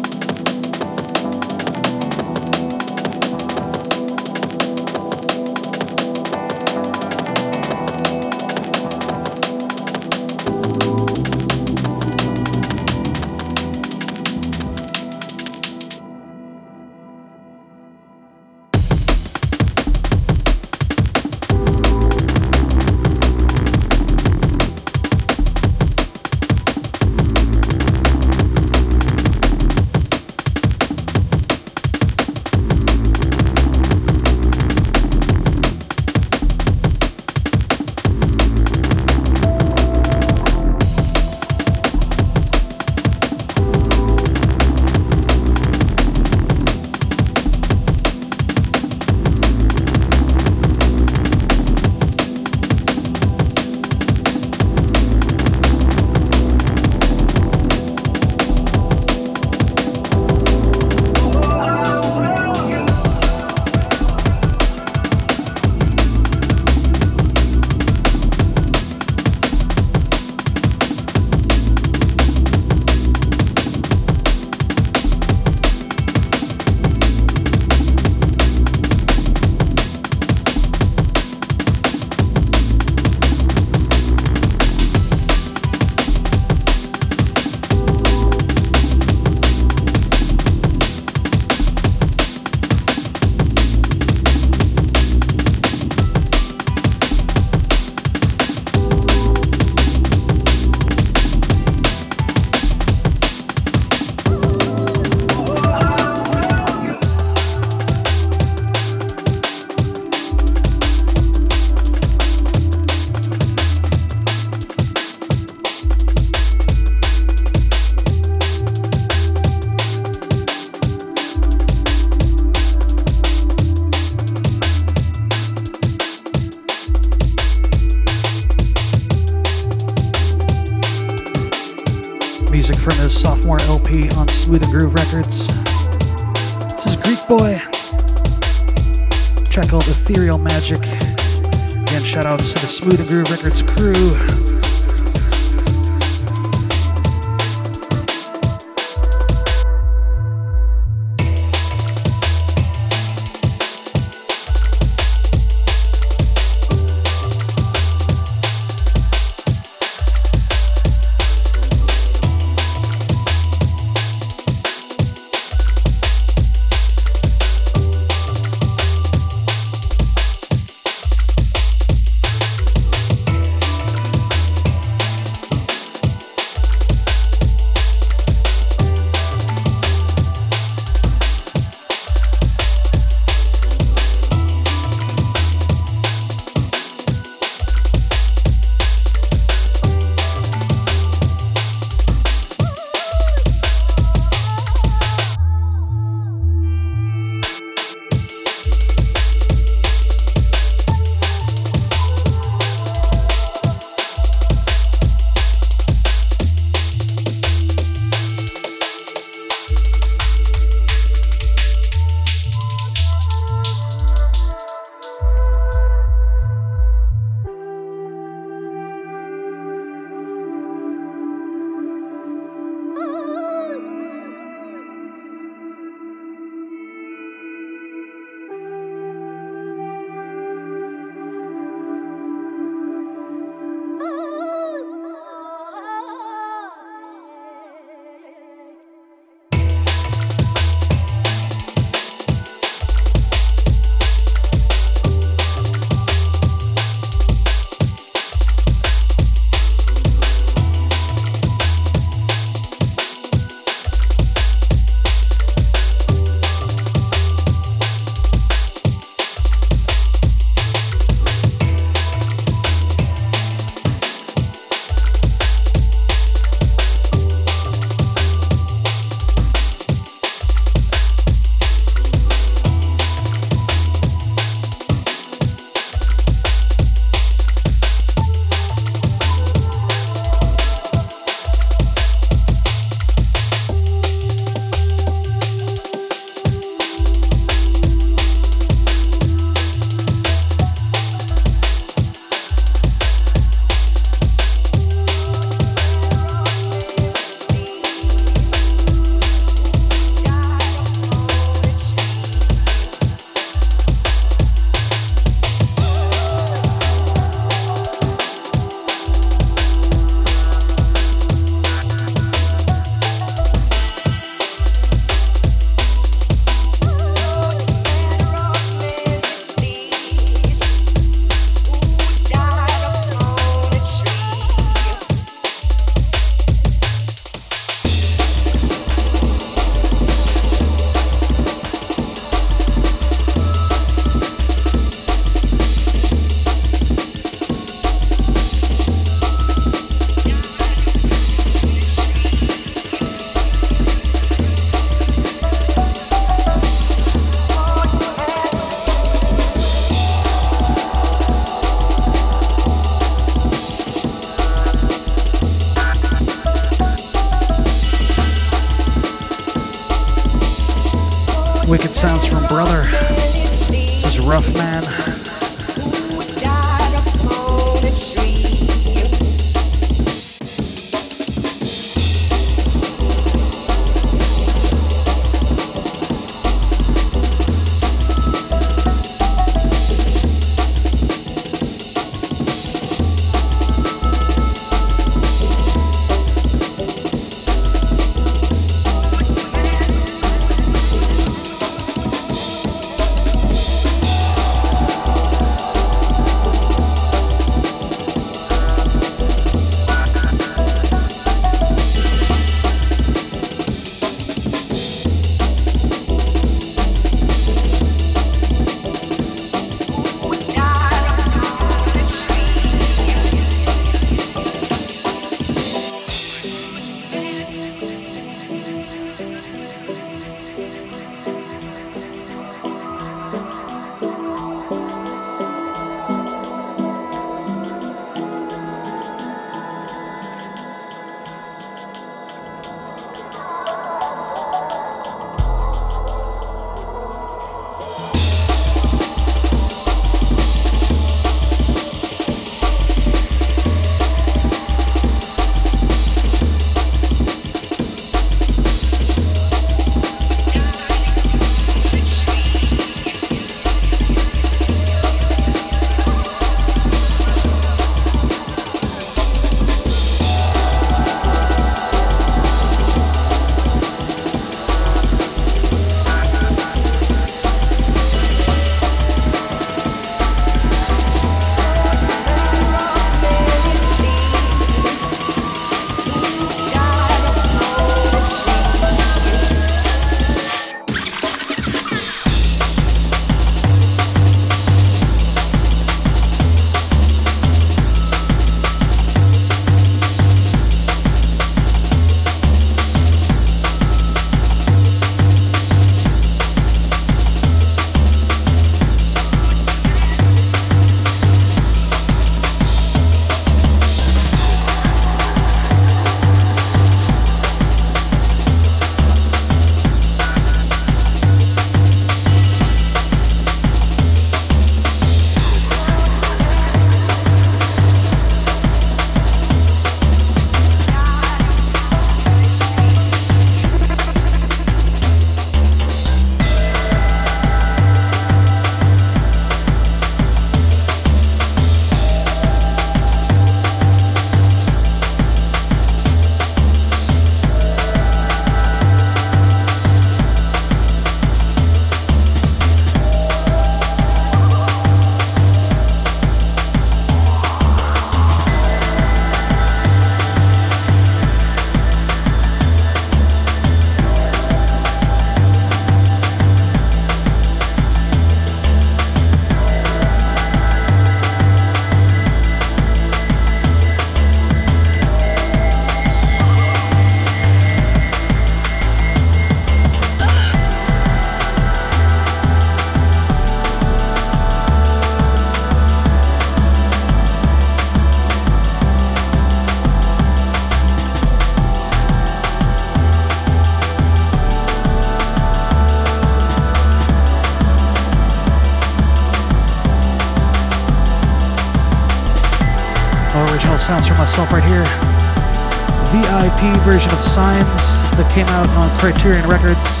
Criterion Records.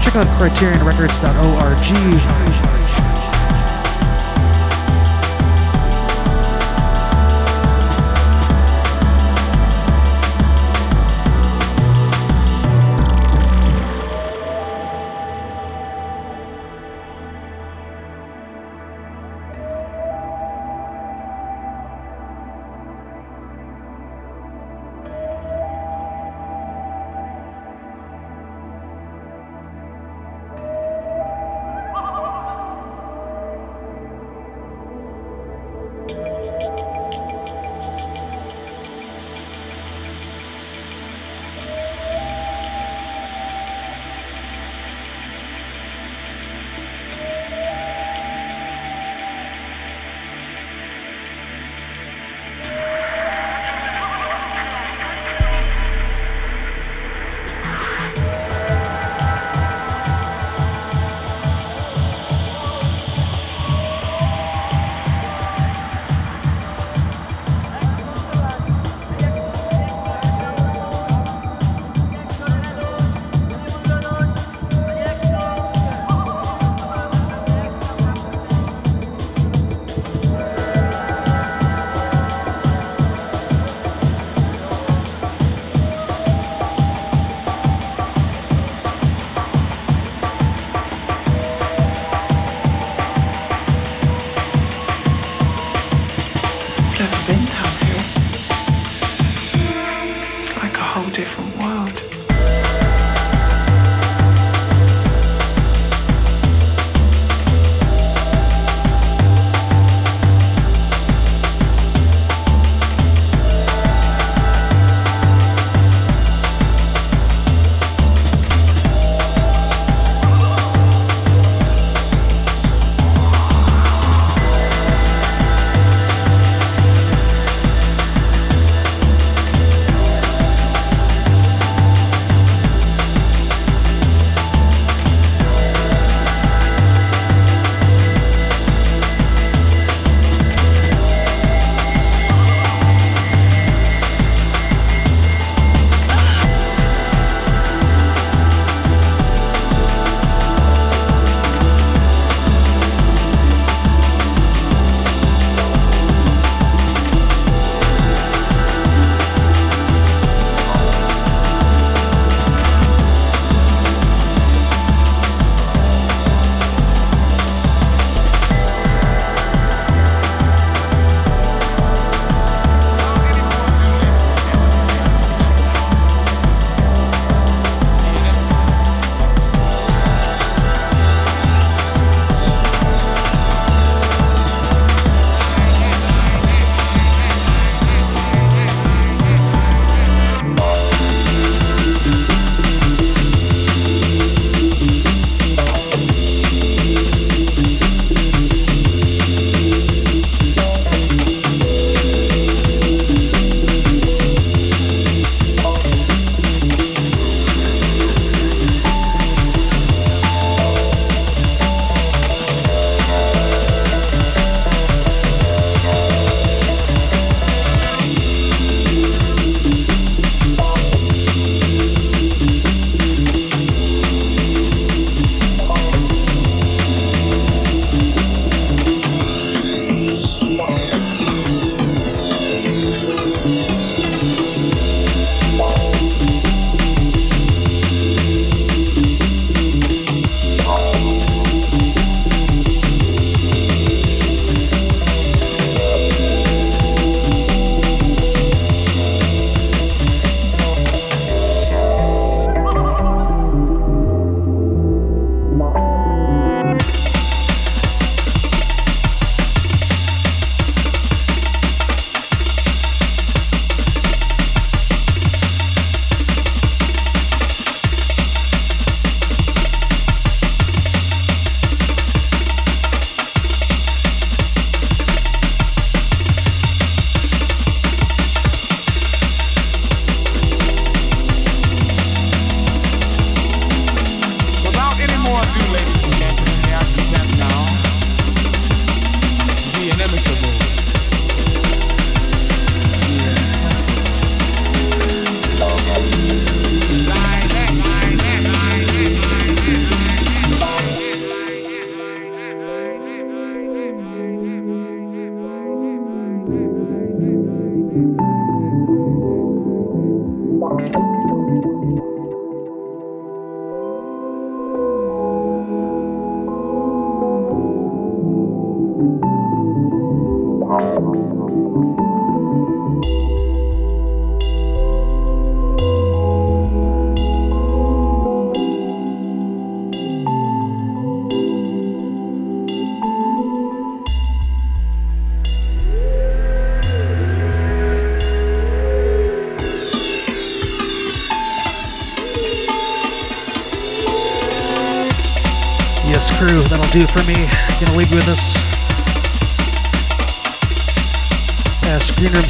Check out criterionrecords.org.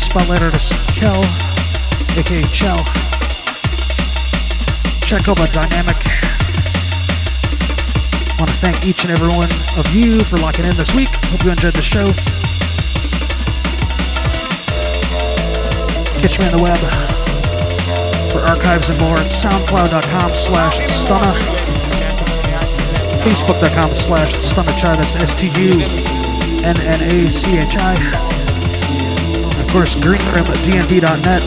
Room Spotlight artist Kel, aka Chell. My dynamic. Want to thank each and every one of you for locking in this week. Hope you enjoyed the show. Catch me on the web for archives and more at soundcloud.com slash stunna facebook.com slash stunnachi, that's S-T-U-N-N-A-C-H-I. Of course, greenroomdnb.net.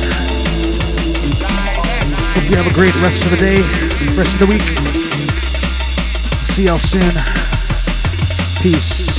Hope you have a great rest of the day, rest of the week. See y'all soon. Peace.